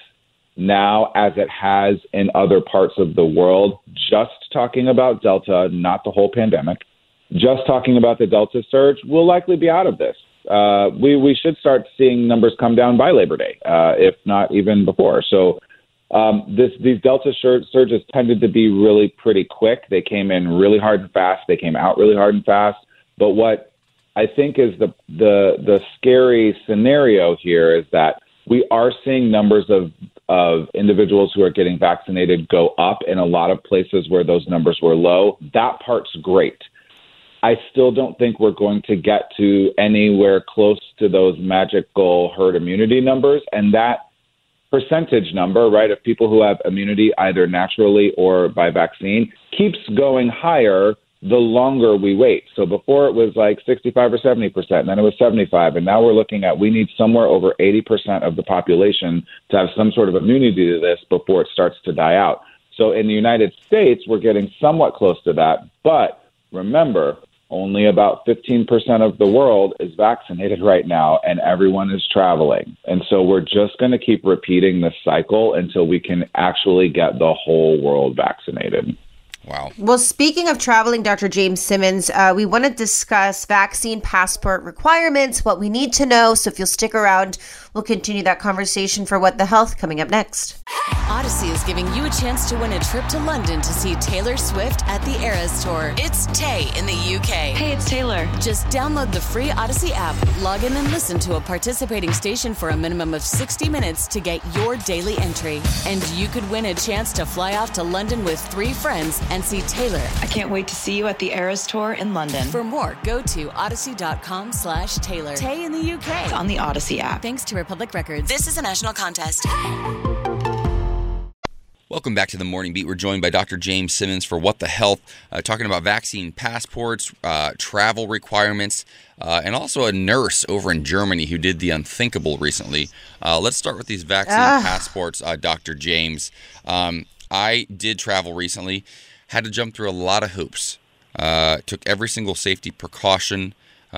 E: now as it has in other parts of the world, just talking about Delta, not the whole pandemic, just talking about the Delta surge, we'll likely be out of this. Uh, we we should start seeing numbers come down by Labor Day, uh, if not even before. So um, this, these Delta surges tended to be really pretty quick. They came in really hard and fast. They came out really hard and fast. But what I think is the the the scary scenario here is that we are seeing numbers of of individuals who are getting vaccinated go up in a lot of places where those numbers were low. That part's great. I still don't think we're going to get to anywhere close to those magical herd immunity numbers, and that percentage number, right, of people who have immunity either naturally or by vaccine keeps going higher the longer we wait. So before it was like 65 or 70 percent, then it was 75, and now we're looking at we need somewhere over 80 percent of the population to have some sort of immunity to this before it starts to die out. So in the United States, we're getting somewhat close to that, but remember, only about 15% of the world is vaccinated right now, and everyone is traveling. And so we're just going to keep repeating this cycle until we can actually get the whole world vaccinated.
B: Wow.
C: Well, speaking of traveling, Dr. James Simmons, uh, we want to discuss vaccine passport requirements, what we need to know. So if you'll stick around, we'll continue that conversation for What the Health coming up next.
F: Audacy is giving you a chance to win a trip to London to see Taylor Swift at the Eras Tour. It's Tay in the UK.
G: Hey, it's Taylor.
F: Just download the free Audacy app, log in and listen to a participating station for a minimum of 60 minutes to get your daily entry. And you could win a chance to fly off to London with three friends and see Taylor.
G: I can't wait to see you at the Eras Tour in London.
F: For more, go to audacy.com slash Taylor. Tay in the UK.
G: It's on the Audacy app.
F: Thanks to Republic Records.
G: This is a national contest.
B: Welcome back to the Morning Beat. We're joined by Dr. James Simmons for What the Health, uh, talking about vaccine passports, uh, travel requirements, uh, and also a nurse over in Germany who did the unthinkable recently. Uh, let's start with these vaccine ah. passports, uh, Dr. James. Um, I did travel recently, had to jump through a lot of hoops, uh, took every single safety precaution.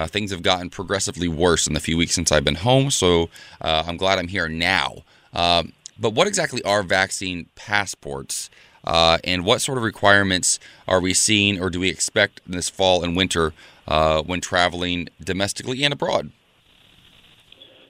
B: Things have gotten progressively worse in the few weeks since I've been home, so I'm glad I'm here now. Um, but what exactly are vaccine passports? Uh, and what sort of requirements are we seeing or do we expect this fall and winter uh, when traveling domestically and abroad?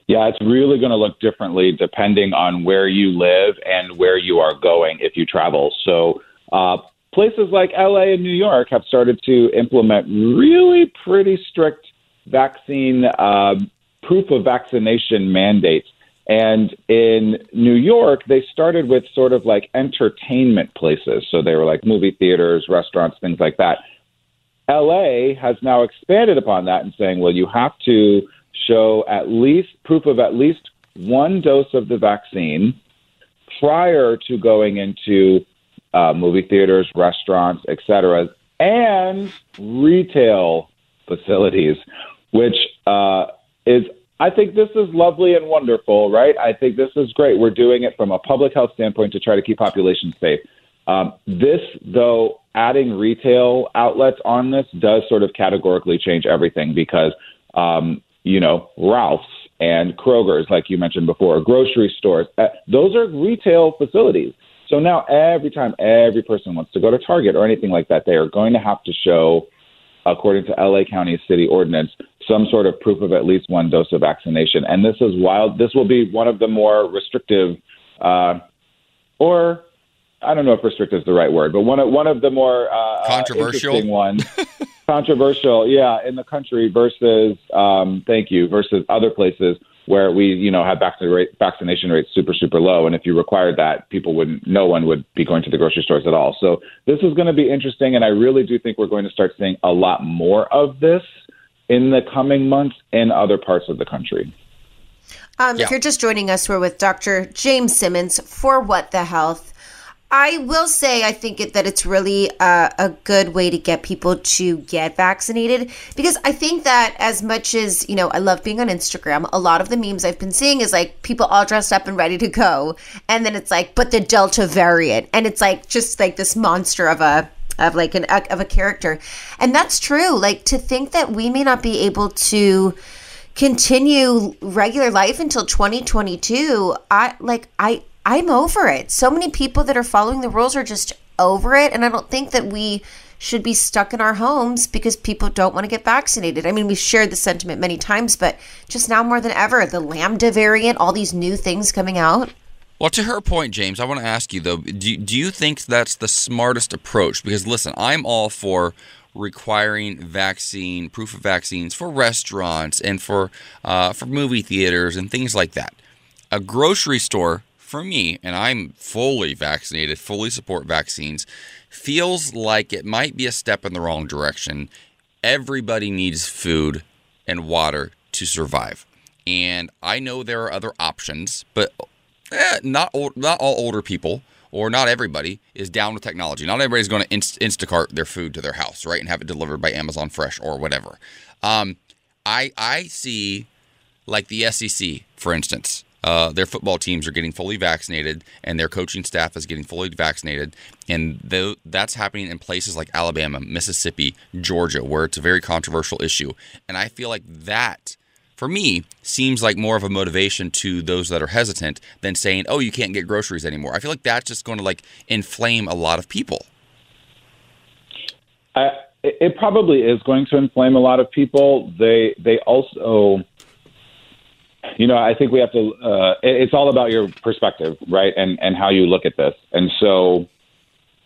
E: Yeah, it's really going to look differently depending on where you live and where you are going if you travel. So, uh, places like LA and New York have started to implement really pretty strict vaccine uh, proof of vaccination mandates. And in New York, they started with sort of like entertainment places. So they were like movie theaters, restaurants, things like that. LA has now expanded upon that and saying, well, you have to show at least proof of at least one dose of the vaccine prior to going into uh, movie theaters, restaurants, etc., and retail facilities, which uh, is, I think this is lovely and wonderful, right? I think this is great. We're doing it from a public health standpoint to try to keep populations safe. Um, this, though, adding retail outlets on this does sort of categorically change everything because um, you know, Ralph's and Kroger's, like you mentioned before, grocery stores. Uh, those are retail facilities. So now every time every person wants to go to Target or anything like that, they are going to have to show, according to LA County City Ordinance, some sort of proof of at least one dose of vaccination. And this is wild. This will be one of the more restrictive, uh, or I don't know if restrictive is the right word, but one of one of the more uh,
B: controversial
E: ones. controversial, yeah, in the country versus um, thank you versus other places where we, you know, have vaccination rates super super low, and if you required that, people wouldn't, no one would be going to the grocery stores at all. So this is going to be interesting, and I really do think we're going to start seeing a lot more of this in the coming months in other parts of the country.
C: Um, yeah. If you're just joining us, we're with Dr. James Simmons for What the Health. I will say I think it, that it's really uh, a good way to get people to get vaccinated because I think that as much as you know I love being on Instagram, a lot of the memes I've been seeing is like people all dressed up and ready to go, and then it's like, but the Delta variant, and it's like just like this monster of a of like an of a character, and that's true. Like to think that we may not be able to continue regular life until 2022 i like i I'm over it. So many people that are following the rules are just over it. And I don't think that we should be stuck in our homes because people don't want to get vaccinated. I mean, we've shared the sentiment many times, but just now more than ever, the Lambda variant, all these new things coming out.
B: Well, to her point, James, I want to ask you though, do, do you think that's the smartest approach? Because listen, I'm all for requiring vaccine proof of vaccines for restaurants and for uh, for movie theaters and things like that. A grocery store for me, and I'm fully vaccinated, fully support vaccines, feels like it might be a step in the wrong direction. Everybody needs food and water to survive. And I know there are other options, but eh, not old, not all older people or not everybody is down with technology. Not everybody's going to inst- Instacart their food to their house, right, and have it delivered by Amazon Fresh or whatever. Um, I I see like the SEC, for instance. Uh, their football teams are getting fully vaccinated and their coaching staff is getting fully vaccinated. And th- that's happening in places like Alabama, Mississippi, Georgia, where it's a very controversial issue. And I feel like that, for me, seems like more of a motivation to those that are hesitant than saying, oh, you can't get groceries anymore. I feel like that's just going to like inflame a lot of people.
E: I, it probably is going to inflame a lot of people. They they also you know, I think we have to. Uh, it's all about your perspective, right, and and how you look at this. And so,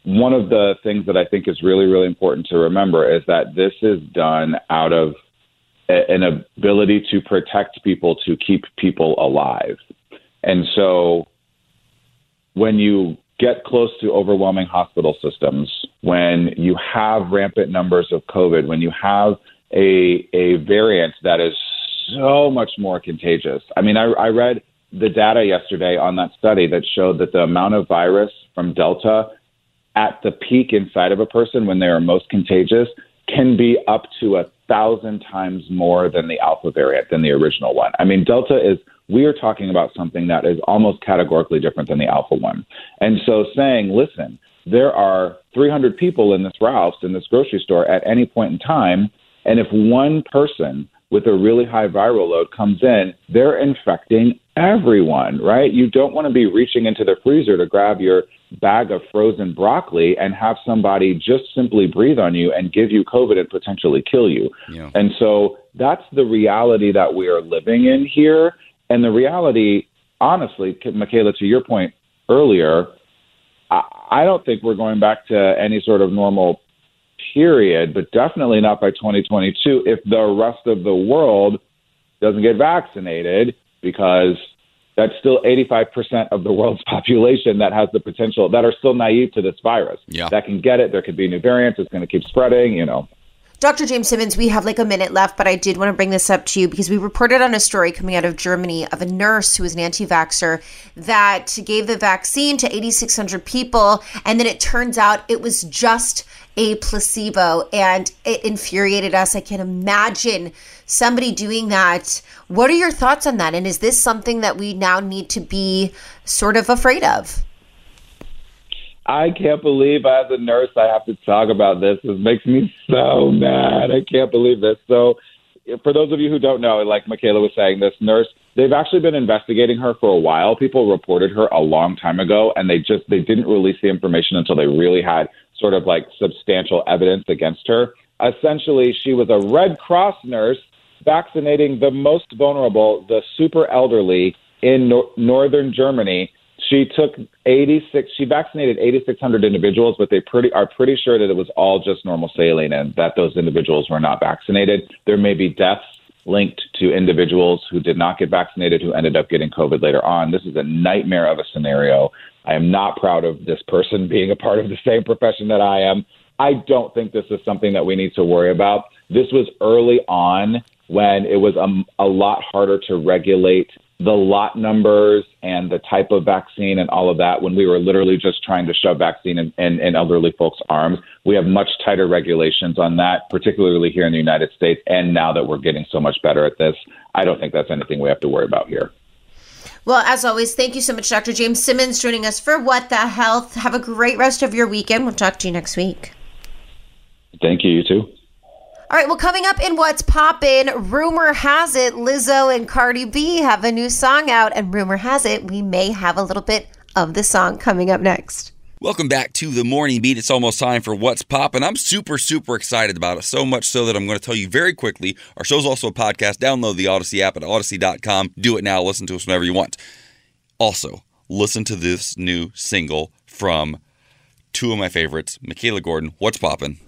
E: one of the things that I think is really, really important to remember is that this is done out of an ability to protect people, to keep people alive. And so, when you get close to overwhelming hospital systems, when you have rampant numbers of COVID, when you have a a variant that is so much more contagious. I mean, I, I read the data yesterday on that study that showed that the amount of virus from Delta at the peak inside of a person when they are most contagious can be up to a thousand times more than the alpha variant than the original one. I mean, Delta is, we are talking about something that is almost categorically different than the alpha one. And so saying, listen, there are 300 people in this Ralph's, in this grocery store at any point in time. And if one person with a really high viral load comes in, they're infecting everyone, right? You don't want to be reaching into the freezer to grab your bag of frozen broccoli and have somebody just simply breathe on you and give you COVID and potentially kill you.
B: Yeah.
E: And so that's the reality that we are living in here. And the reality, honestly, Michaela, to your point earlier, I, I don't think we're going back to any sort of normal period, but definitely not by 2022 if the rest of the world doesn't get vaccinated because that's still 85% of the world's population that has the potential that are still naive to this virus.
B: Yeah.
E: That can get it. There could be new variants. It's going to keep spreading, you know.
C: Dr. James Simmons, we have like a minute left, but I did want to bring this up to you because we reported on a story coming out of Germany of a nurse who was an anti vaxxer that gave the vaccine to 8,600 people. And then it turns out it was just a placebo and it infuriated us. I can imagine somebody doing that. What are your thoughts on that? And is this something that we now need to be sort of afraid of?
E: I can't believe as a nurse I have to talk about this. This makes me so mad. I can't believe this. So, for those of you who don't know, like Michaela was saying, this nurse, they've actually been investigating her for a while. People reported her a long time ago, and they just they didn't release the information until they really had sort of like substantial evidence against her. Essentially, she was a Red Cross nurse vaccinating the most vulnerable, the super elderly in nor- northern Germany she took 86. She vaccinated 8,600 individuals, but they pretty are pretty sure that it was all just normal saline and that those individuals were not vaccinated. There may be deaths linked to individuals who did not get vaccinated who ended up getting COVID later on. This is a nightmare of a scenario. I am not proud of this person being a part of the same profession that I am. I don't think this is something that we need to worry about. This was early on when it was a, a lot harder to regulate the lot numbers and the type of vaccine and all of that when we were literally just trying to shove vaccine in, in, in, elderly folks' arms. We have much tighter regulations on that, particularly here in the United States. And now that we're getting so much better at this, I don't think that's anything we have to worry about here.
C: Well, as always, thank you so much, Dr. James Simmons, joining us for What the Health. Have a great rest of your weekend. We'll talk to you next week.
E: Thank you. You too.
C: All right, well, coming up in What's Poppin', rumor has it Lizzo and Cardi B have a new song out, and rumor has it we may have a little bit of the song coming up next.
B: Welcome back to the morning beat. It's almost time for What's Poppin'. I'm super, super excited about it. So much so that I'm going to tell you very quickly. Our show's also a podcast. Download the Audacy app at Audacy.com. Do it now. Listen to us whenever you want. Also, listen to this new single from two of my favorites, Michaela Gordon. What's Poppin'?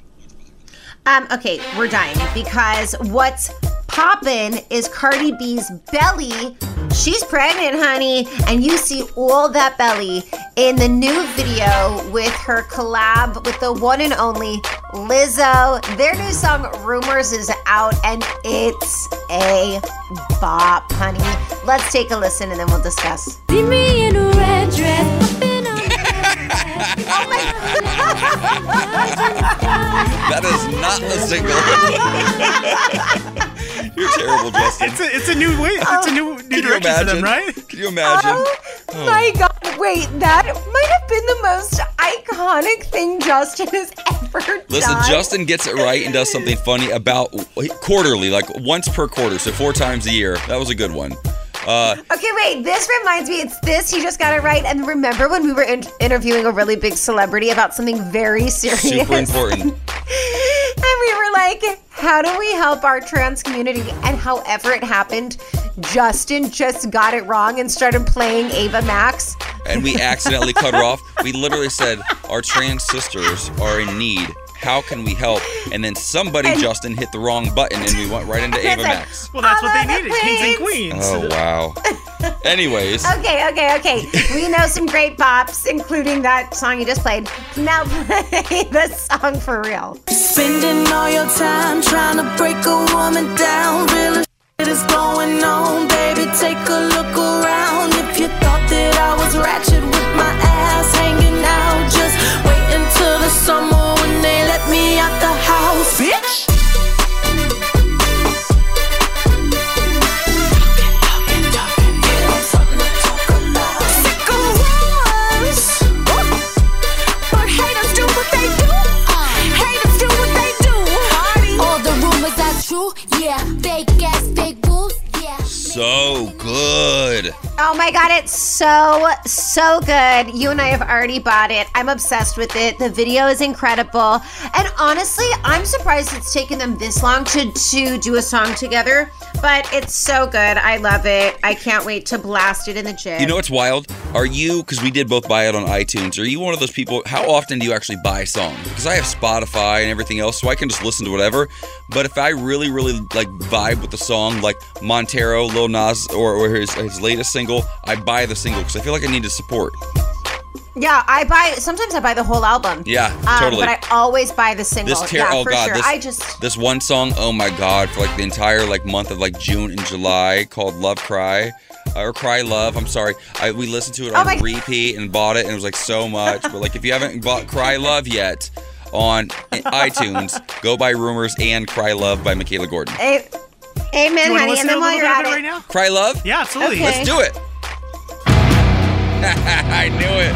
C: Um, okay, we're dying because what's poppin' is Cardi B's belly. She's pregnant, honey, and you see all that belly in the new video with her collab with the one and only Lizzo. Their new song Rumors is out and it's a bop, honey. Let's take a listen and then we'll discuss.
B: That is not a single. You're terrible, Justin.
H: It's a, it's a new way. It's a new, new direction for them, right?
B: Can you imagine?
C: Oh, oh, my God. Wait, that might have been the most iconic thing Justin has ever
B: Listen,
C: done.
B: Listen, Justin gets it right and does something funny about quarterly, like once per quarter, so four times a year. That was a good one. Uh,
C: okay, wait. This reminds me. It's this. He just got it right. And remember when we were in- interviewing a really big celebrity about something very serious?
B: Super important.
C: and we were like, "How do we help our trans community?" And however it happened, Justin just got it wrong and started playing Ava Max.
B: And we accidentally cut her off. We literally said, "Our trans sisters are in need." How can we help? And then somebody, and, Justin, hit the wrong button and we went right into Ava
C: like,
B: Max.
H: Well, that's what they needed kings and queens.
B: Oh, wow. Anyways.
C: Okay, okay, okay. We know some great pops, including that song you just played. Now play the song for real.
I: Spending all your time trying to break a woman down. Real shit is going on, baby. Take a look around. If you thought that I was ratchet
B: So good.
C: Oh my god, it's so so good. You and I have already bought it. I'm obsessed with it. The video is incredible. And honestly, I'm surprised it's taken them this long to to do a song together, but it's so good. I love it. I can't wait to blast it in the gym.
B: You know what's wild? Are you because we did both buy it on iTunes? Are you one of those people? How often do you actually buy songs? Because I have Spotify and everything else, so I can just listen to whatever. But if I really, really like vibe with the song, like Montero, Lil Nas, or, or his his latest single, I buy the single because I feel like I need to support.
C: Yeah, I buy sometimes I buy the whole album.
B: Yeah,
C: Um,
B: totally.
C: but I always buy the single.
B: This tear,
C: yeah,
B: oh god,
C: sure.
B: this
C: I just
B: this one song, oh my god, for like the entire like month of like June and July, called "Love Cry." uh, Or cry love. I'm sorry. I, we listened to it
C: Oh
B: on
C: my-
B: repeat and bought it, and it was like so much. but like, if you haven't bought "Cry Love" yet on iTunes, go buy "Rumors" and "Cry Love" by Michaela Gordon.
C: A- Amen,
H: You
C: honey.
H: listen
C: And then while you're
H: bit
C: at
H: it
C: it,
H: right now?
B: Cry love.
H: Yeah, absolutely.
C: Okay.
B: Let's do it. I knew it.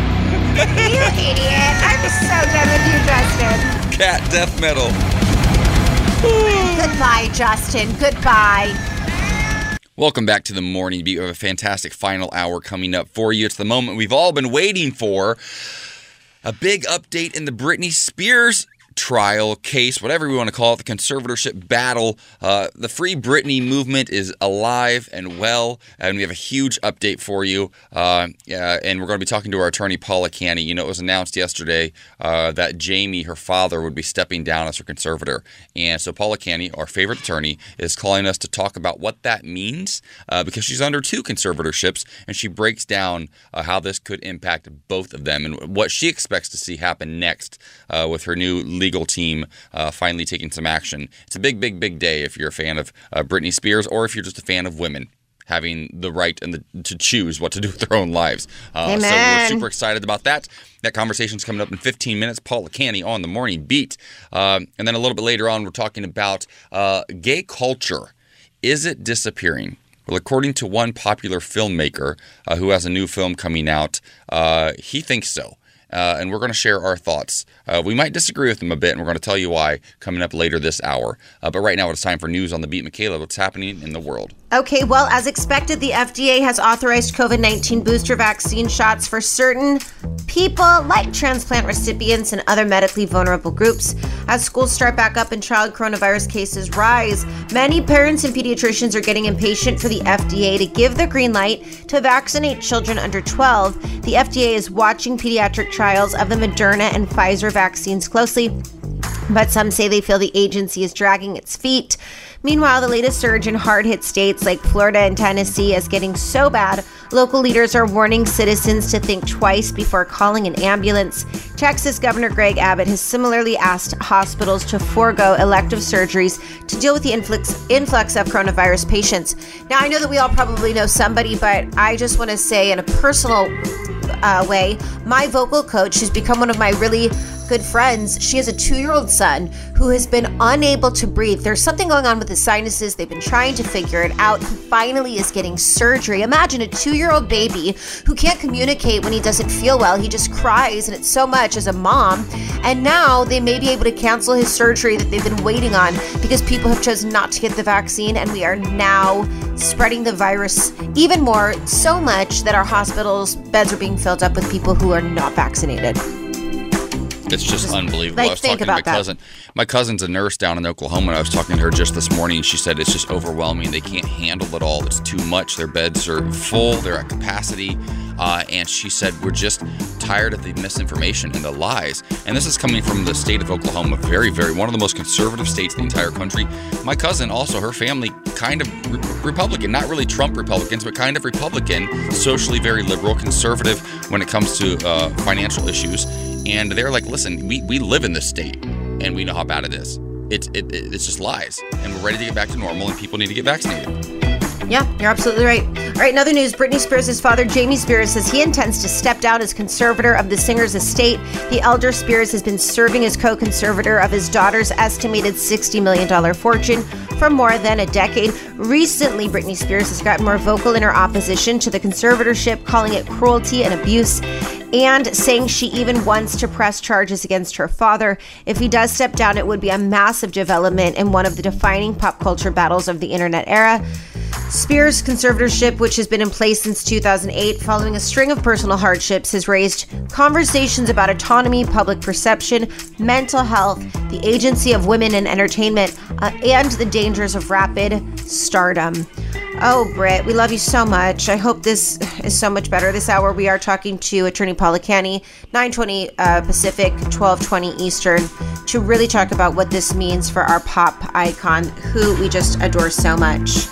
C: you idiot. I'm so done with you, Justin.
B: Cat death metal.
C: Goodbye, Justin. Goodbye.
B: Welcome back to the morning beat. We have a fantastic final hour coming up for you. It's the moment we've all been waiting for. A big update in the Britney Spears trial case, whatever we want to call it, the conservatorship battle. Uh, the Free Britney movement is alive and well, and we have a huge update for you. Uh, yeah, and we're going to be talking to our attorney, Paula Canny. You know, it was announced yesterday uh, that Jamie, her father, would be stepping down as her conservator. And so Paula Canny, our favorite attorney, is calling us to talk about what that means uh, because she's under two conservatorships, and she breaks down uh, how this could impact both of them and what she expects to see happen next uh, with her new legal team uh, finally taking some action. It's a big, big, big day if you're a fan of uh, Britney Spears or if you're just a fan of women having the right and the, to choose what to do with their own lives. Uh, so we're super excited about that. That conversation's coming up in 15 minutes. Paula Canny on the morning beat. Um, and then a little bit later on, we're talking about uh, gay culture. Is it disappearing? Well, according to one popular filmmaker uh, who has a new film coming out, uh, he thinks so. Uh, and we're going to share our thoughts. Uh, we might disagree with them a bit, and we're going to tell you why coming up later this hour. Uh, but right now, it's time for news on the beat. Michaela, what's happening in the world?
C: Okay, well, as expected, the FDA has authorized COVID 19 booster vaccine shots for certain people like transplant recipients and other medically vulnerable groups. As schools start back up and child coronavirus cases rise, many parents and pediatricians are getting impatient for the FDA to give the green light to vaccinate children under 12. The FDA is watching pediatric trials of the Moderna and Pfizer vaccines closely. But some say they feel the agency is dragging its feet. Meanwhile, the latest surge in hard hit states like Florida and Tennessee is getting so bad, local leaders are warning citizens to think twice before calling an ambulance. Texas Governor Greg Abbott has similarly asked hospitals to forego elective surgeries to deal with the influx, influx of coronavirus patients. Now, I know that we all probably know somebody, but I just want to say, in a personal uh, way, my vocal coach, who's become one of my really good friends, she has a two year old son who has been unable to breathe. There's something going on with his sinuses. They've been trying to figure it out. He finally is getting surgery. Imagine a two year old baby who can't communicate when he doesn't feel well. He just cries, and it's so much as a mom. And now they may be able to cancel his surgery that they've been waiting on because people have chosen not to get the vaccine, and we are now spreading the virus even more, so much that our hospitals' beds are being filled up with people who are not vaccinated.
B: It's just unbelievable.
C: like,
B: I was
C: think
B: talking to my
C: that.
B: cousin. My cousin's a nurse down in Oklahoma, and I was talking to her just this morning. And She said it's just overwhelming. They can't handle it all. It's too much. Their beds are full. They're at capacity. Uh, and she said we're just tired of the misinformation and the lies. And this is coming from the state of Oklahoma, very, very one of the most conservative states in the entire country. My cousin, also her family, kind of re- Republican, not really Trump Republicans, but kind of Republican, socially very liberal, conservative when it comes to uh, financial issues. And they're like, listen, we, we live in this state and we know how bad it is. It's, it, it- it's just lies. And we're ready to get back to normal and people need to get vaccinated.
C: Yeah, you're absolutely right. All right, in other news, Britney Spears' father, Jamie Spears, says he intends to step down as conservator of the singer's estate. The elder Spears has been serving as co conservator of his daughter's estimated $60 million fortune for more than a decade. Recently, Britney Spears has gotten more vocal in her opposition to the conservatorship, calling it cruelty and abuse. And saying she even wants to press charges against her father. If he does step down, it would be a massive development in one of the defining pop culture battles of the internet era. Spears' conservatorship, which has been in place since 2008 following a string of personal hardships, has raised conversations about autonomy, public perception, mental health, the agency of women in entertainment, uh, and the dangers of rapid stardom. Oh, Britt, we love you so much. I hope this is so much better. This hour, we are talking to attorney Paula Canny, 920 uh, Pacific, 1220 Eastern, to really talk about what this means for our pop icon, who we just adore so much.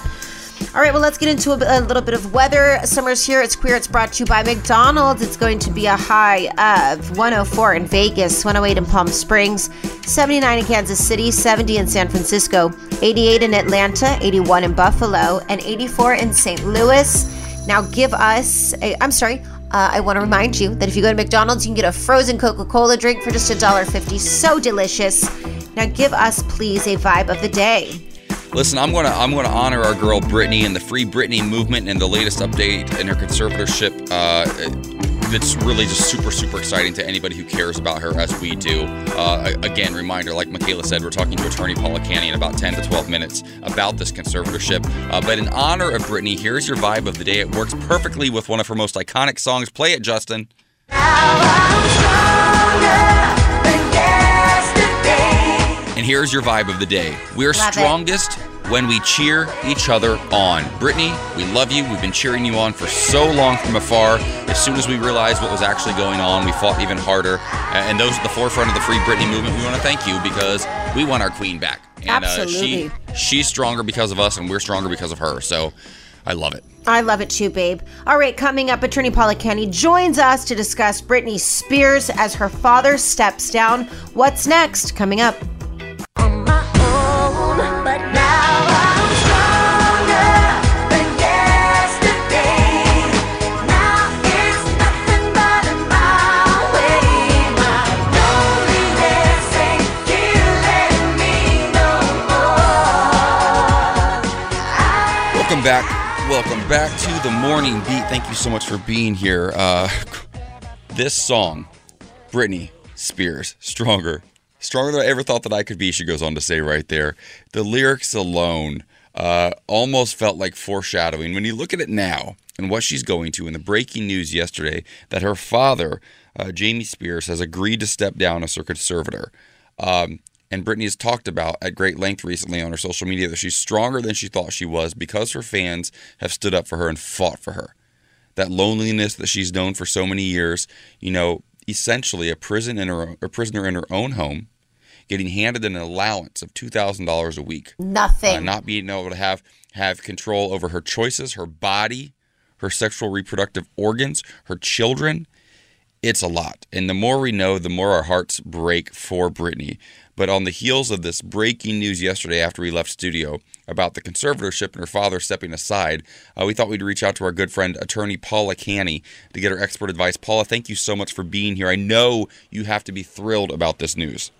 C: All right, well, let's get into a, a, little bit of weather. Summer's here. It's queer. It's brought to you by McDonald's. It's going to be a high of 104 in Vegas, 108 in Palm Springs, 79 in Kansas City, 70 in San Francisco, 88 in Atlanta, 81 in Buffalo, and 84 in St. Louis. Now, give us, i I'm sorry, uh, I want to remind you that if you go to McDonald's, you can get a frozen Coca Cola drink for just $1.50. So delicious. Now, give us, please, a vibe of the day.
B: Listen, I'm gonna I'm gonna honor our girl Britney and the Free Britney movement and the latest update in her conservatorship. Uh, it's really just super super exciting to anybody who cares about her as we do. Uh, again, reminder, like Michaela said, we're talking to attorney Paula Canny in about 10 to 12 minutes about this conservatorship. Uh, but in honor of Britney, here's your vibe of the day. It works perfectly with one of her most iconic songs. Play it, Justin. And here's your vibe of the day. We're love strongest it. when we cheer each other on. Britney, we love you. We've been cheering you on for so long from afar. As soon as we realized what was actually going on, we fought even harder. And those at the forefront of the Free Britney movement, we want to thank you because we want our queen back. And
C: Absolutely.
B: Uh, she, she's stronger because of us, and we're stronger because of her. So I love it.
C: I love it too, babe. All right, coming up, attorney Paula Canny joins us to discuss Britney Spears as her father steps down. What's next? Coming up.
B: Back. To the morning beat. Thank you so much for being here. Uh, this song, Britney Spears, Stronger. Stronger than I ever thought that I could be, she goes on to say right there. The lyrics alone uh, almost felt like foreshadowing. When you look at it now and what she's going to, in the breaking news yesterday that her father, uh, Jamie Spears, has agreed to step down as her conservator. Um, and Britney has talked about at great length recently on her social media that she's stronger than she thought she was because her fans have stood up for her and fought for her. That loneliness that she's known for so many years, you know, essentially a prison in her a prisoner in her own home, getting handed an allowance of two thousand dollars a week.
C: Nothing. Uh,
B: not being able to have have control over her choices, her body, her sexual reproductive organs, her children. It's a lot. And the more we know, the more our hearts break for Britney. But on the heels of this breaking news yesterday after we left studio about the conservatorship and her father stepping aside, uh, we thought we'd reach out to our good friend, attorney Paula Canny, to get her expert advice. Paula, thank you so much for being here. I know you have to be thrilled about this news.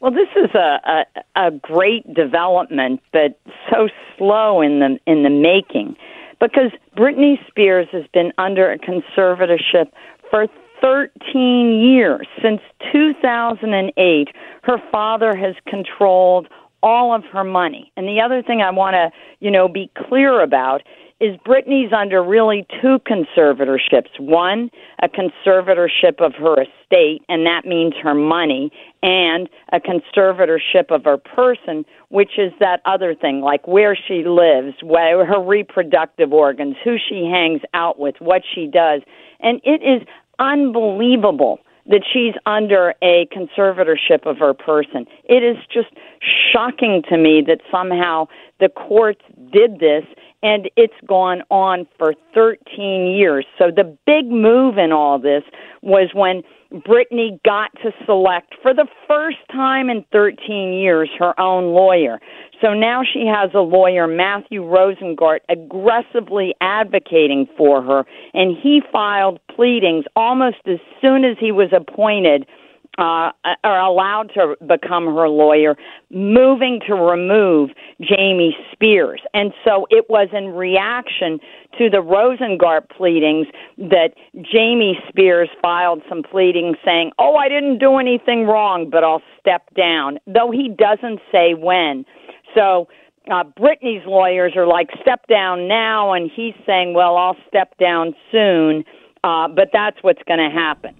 J: Well, this is a, a, a great development, but so slow in the in the making, because Britney Spears has been under a conservatorship for 13 years since 2008 her father has controlled all of her money. And the other thing I want to, you know, be clear about is Britney's under really two conservatorships. One, a conservatorship of her estate, and that means her money, and a conservatorship of her person, which is that other thing, like where she lives, where her reproductive organs, who she hangs out with, what she does. And it is unbelievable that she's under a conservatorship of her person. It is just shocking to me that somehow the courts did this and it's gone on for 13 years. So the big move in all this was when Britney got to select for the first time in 13 years her own lawyer. So now she has a lawyer, Matthew Rosengart, aggressively advocating for her, and he filed pleadings almost as soon as he was appointed uh, are allowed to become her lawyer, moving to remove Jamie Spears. And so it was in reaction to the Rosengart pleadings that Jamie Spears filed some pleadings saying, Oh, I didn't do anything wrong, but I'll step down, though he doesn't say when. So uh, Britney's lawyers are like, step down now, and he's saying, well, I'll step down soon. Uh, but that's what's going to happen.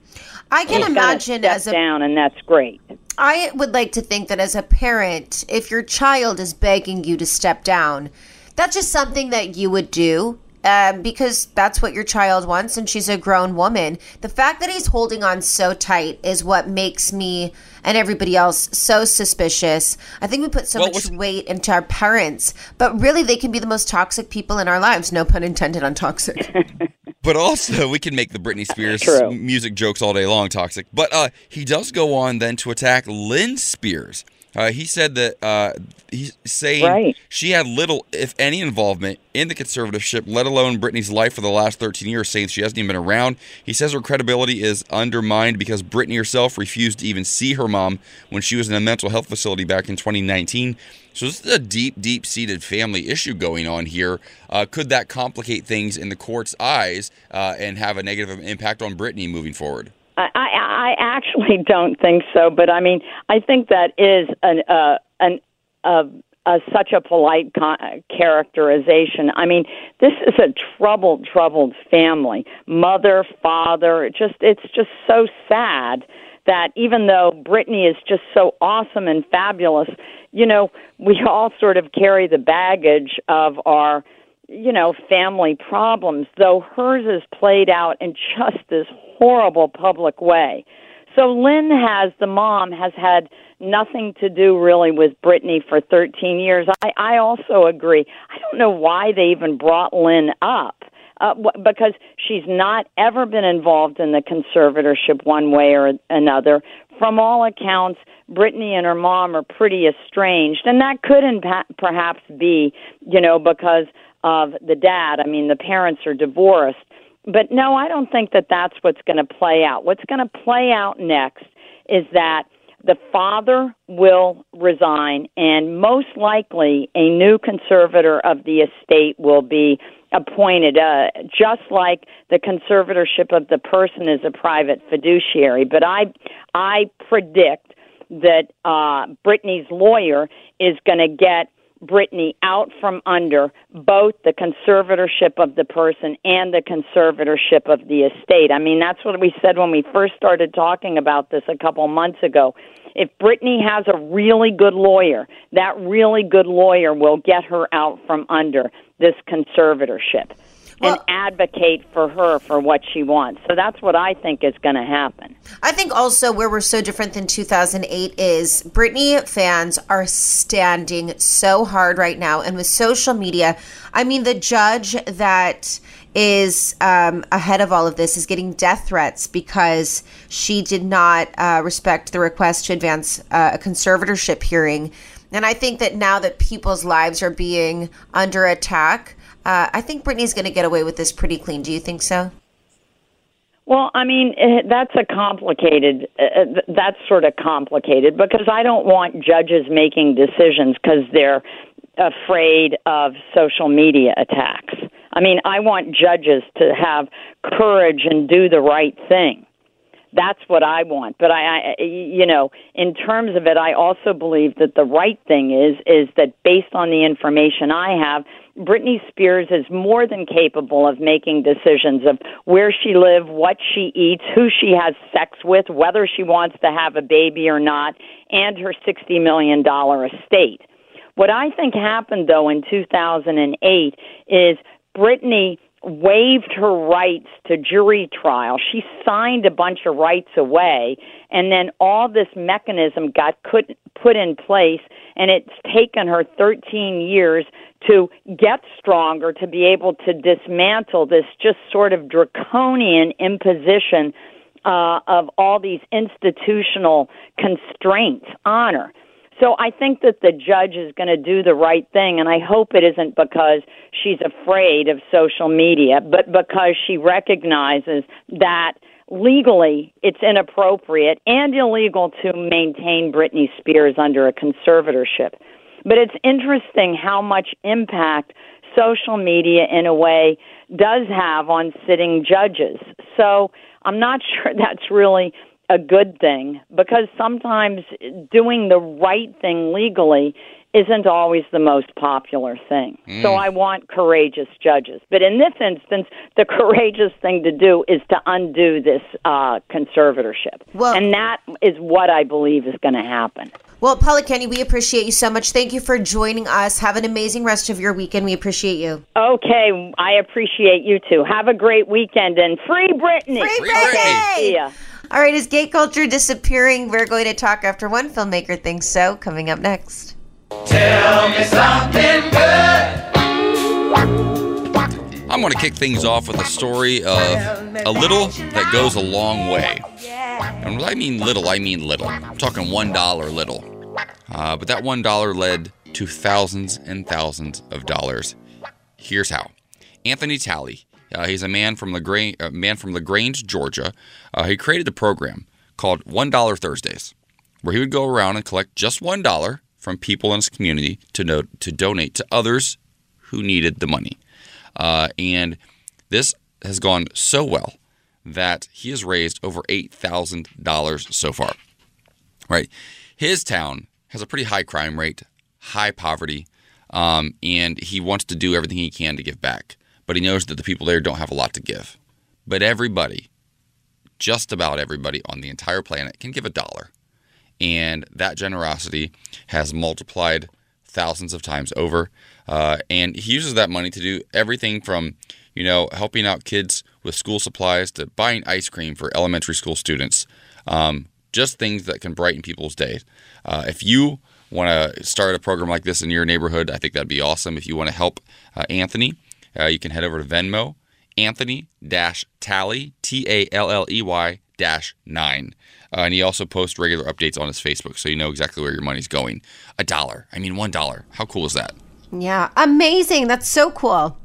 C: I can
J: He's
C: imagine as a
J: down, and that's great.
C: I would like to think that as a parent, if your child is begging you to step down, that's just something that you would do um, because that's what your child wants and she's a grown woman. The fact that he's holding on so tight is what makes me and everybody else so suspicious. I think we put so
B: Well,
C: much weight into our parents, but really they can be the most toxic people in our lives. No pun intended on toxic.
B: But also, we can make the Britney Spears
J: True.
B: music jokes all day long, toxic. But uh, he does go on then to attack Lynn Spears. Uh, he said that uh, he's saying
J: Right.
B: she had little, if any, involvement in the conservatorship, let alone Britney's life for the last 13 years, saying she hasn't even been around. He says her credibility is undermined because Britney herself refused to even see her mom when she was in a mental health facility back in 2019. So this is a deep, deep seated family issue going on here. Uh, could that complicate things in the court's eyes uh, and have a negative impact on Britney moving forward?
J: I, I, actually don't think so, but I mean, I think that is an uh, an uh, uh, such a polite con- characterization. I mean, this is a troubled, troubled family. Mother, father. It just it's just so sad that even though Britney is just so awesome and fabulous, you know, we all sort of carry the baggage of our you know, family problems, though hers is played out in just this horrible public way. So Lynn has, the mom, has had nothing to do really with Britney for 13 years. I, I also agree. I don't know why they even brought Lynn up. Uh, because she's not ever been involved in the conservatorship one way or another. From all accounts, Britney and her mom are pretty estranged, and that could impa- perhaps be, you know, because of the dad. I mean, the parents are divorced. But no, I don't think that that's what's going to play out. What's going to play out next is that the father will resign, and most likely a new conservator of the estate will be appointed, uh, just like the conservatorship of the person is a private fiduciary. But I, I predict that uh, Britney's lawyer is going to get Britney out from under both the conservatorship of the person and the conservatorship of the estate. I mean, that's what we said when we first started talking about this a couple months ago. If Britney has a really good lawyer, that really good lawyer will get her out from under this conservatorship and advocate for her for what she wants. So that's what I think is going to happen.
C: I think also where we're so different than 2008 is Britney fans are standing so hard right now. And with social media, I mean, the judge that is um, ahead of all of this is getting death threats because she did not uh, respect the request to advance uh, a conservatorship hearing. And I think that now that people's lives are being under attack, uh, I think Britney's going to get away with this pretty clean. Do you think so?
J: Well, I mean, eh, that's a complicated, uh, that's sort of complicated because I don't want judges making decisions because they're afraid of social media attacks. I mean, I want judges to have courage and do the right thing. That's what I want. But I, I, you know, in terms of it, I also believe that the right thing is is that based on the information I have, Britney Spears is more than capable of making decisions of where she lives, what she eats, who she has sex with, whether she wants to have a baby or not, and her sixty million dollar estate. What I think happened though in 2008 is Britney waived her rights to jury trial. She signed a bunch of rights away, and then all this mechanism got put, put in place, and it's taken her 13 years to get stronger, to be able to dismantle this just sort of draconian imposition uh, of all these institutional constraints on her. So I think that the judge is going to do the right thing, and I hope it isn't because she's afraid of social media, but because she recognizes that legally it's inappropriate and illegal to maintain Britney Spears under a conservatorship. But it's interesting how much impact social media, in a way, does have on sitting judges. So I'm not sure that's really a good thing because sometimes doing the right thing legally isn't always the most popular thing.
B: Mm.
J: So I want courageous judges. But in this instance, the courageous thing to do is to undo this uh, conservatorship.
C: Well-
J: and that is what I believe is going to happen.
C: Well, Paula Canny, we appreciate you so much. Thank you for joining us. Have an amazing rest of your weekend. We appreciate you.
J: Okay, I appreciate you too. Have a great weekend and free Britney.
C: Free Britney!
J: See ya.
C: All right, is gay culture disappearing? We're going to talk after one filmmaker thinks so. Coming up next.
I: Tell me something good.
B: I'm going to kick things off with a story of a little that goes a long way. And when I mean little, I mean little. I'm talking $1 little. Uh, but that $1 led to thousands and thousands of dollars. Here's how. Anthony Talley, uh, he's a man from LaGrange, uh, man from LaGrange, Georgia. Uh, he created a program called $1 Thursdays, where he would go around and collect just $1 from people in his community to, to donate to others who needed the money. Uh, and this has gone so well that he has raised over $8,000 so far. Right? His town has a pretty high crime rate, high poverty, um, and he wants to do everything he can to give back. But he knows that the people there don't have a lot to give. But everybody, just about everybody on the entire planet, can give a dollar. And that generosity has multiplied thousands of times over. Uh, and he uses that money to do everything from, you know, helping out kids with school supplies to buying ice cream for elementary school students. Um, just things that can brighten people's days. Uh, if you want to start a program like this in your neighborhood, I think that'd be awesome. If you want to help uh, Anthony, uh, you can head over to Venmo, Anthony Talley, T A L L E Y dash nine. Uh, and he also posts regular updates on his Facebook, so you know exactly where your money's going. A dollar. I mean, one dollar. How cool is that?
C: Yeah, amazing. That's so cool.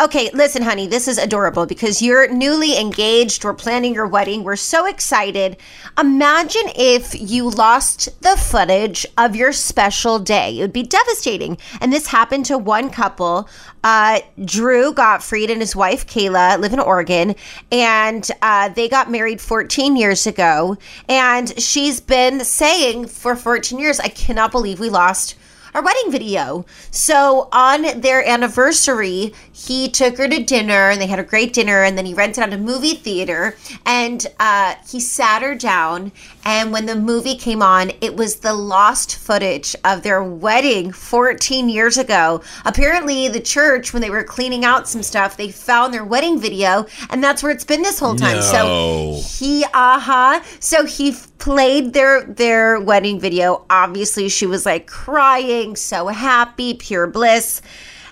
C: Okay, listen, honey, this is adorable because you're newly engaged. We're planning your wedding. We're so excited. Imagine if you lost the footage of your special day. It would be devastating. And this happened to one couple. Uh, Drew Gottfried and his wife Kayla live in Oregon, and uh, they got married 14 years ago. And she's been saying for 14 years, I cannot believe we lost our wedding video. So on their anniversary, he took her to dinner and they had a great dinner and then he rented out a movie theater and uh, he sat her down and when the movie came on, it was the lost footage of their wedding 14 years ago. Apparently, the church, when they were cleaning out some stuff, they found their wedding video and that's where it's been this whole time.
B: No.
C: So he uh-huh so he played their their wedding video. Obviously she was like crying so happy pure bliss.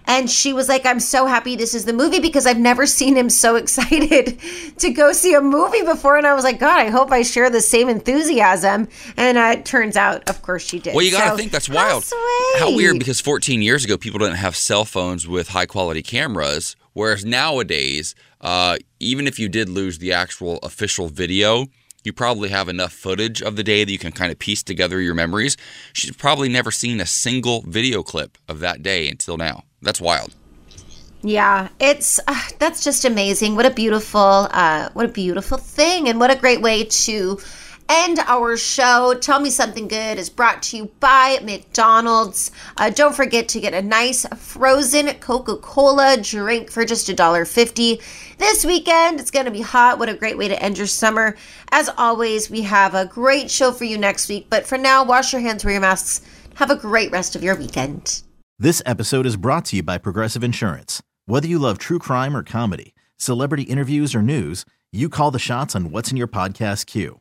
C: And she was like i'm so happy this is the movie because i've never seen him so excited to go see a movie before. And i was like god i hope i share the same enthusiasm. And uh, it turns out of course she did.
B: Well, you got to
C: So,
B: think that's
C: how
B: wild.
C: sweet.
B: How weird because 14 years ago, people didn't have cell phones with high quality cameras, whereas nowadays, uh, even if you did lose the actual official video, you probably have enough footage of the day that you can kind of piece together your memories. She's probably never seen a single video clip of that day until now. That's wild.
C: Yeah, it's uh, that's just amazing. What a beautiful, uh, what a beautiful thing, and what a great way to end our show. Tell me something good is brought to you by McDonald's. Uh, don't forget to get a nice frozen Coca-Cola drink for just a dollar fifty this weekend. It's going to be hot. What a great way to end your summer. As always, we have a great show for you next week. But for now, wash your hands, wear your masks. Have a great rest of your weekend.
A: This episode is brought to you by Progressive Insurance. Whether you love true crime or comedy, celebrity interviews or news, you call the shots on what's in your podcast queue.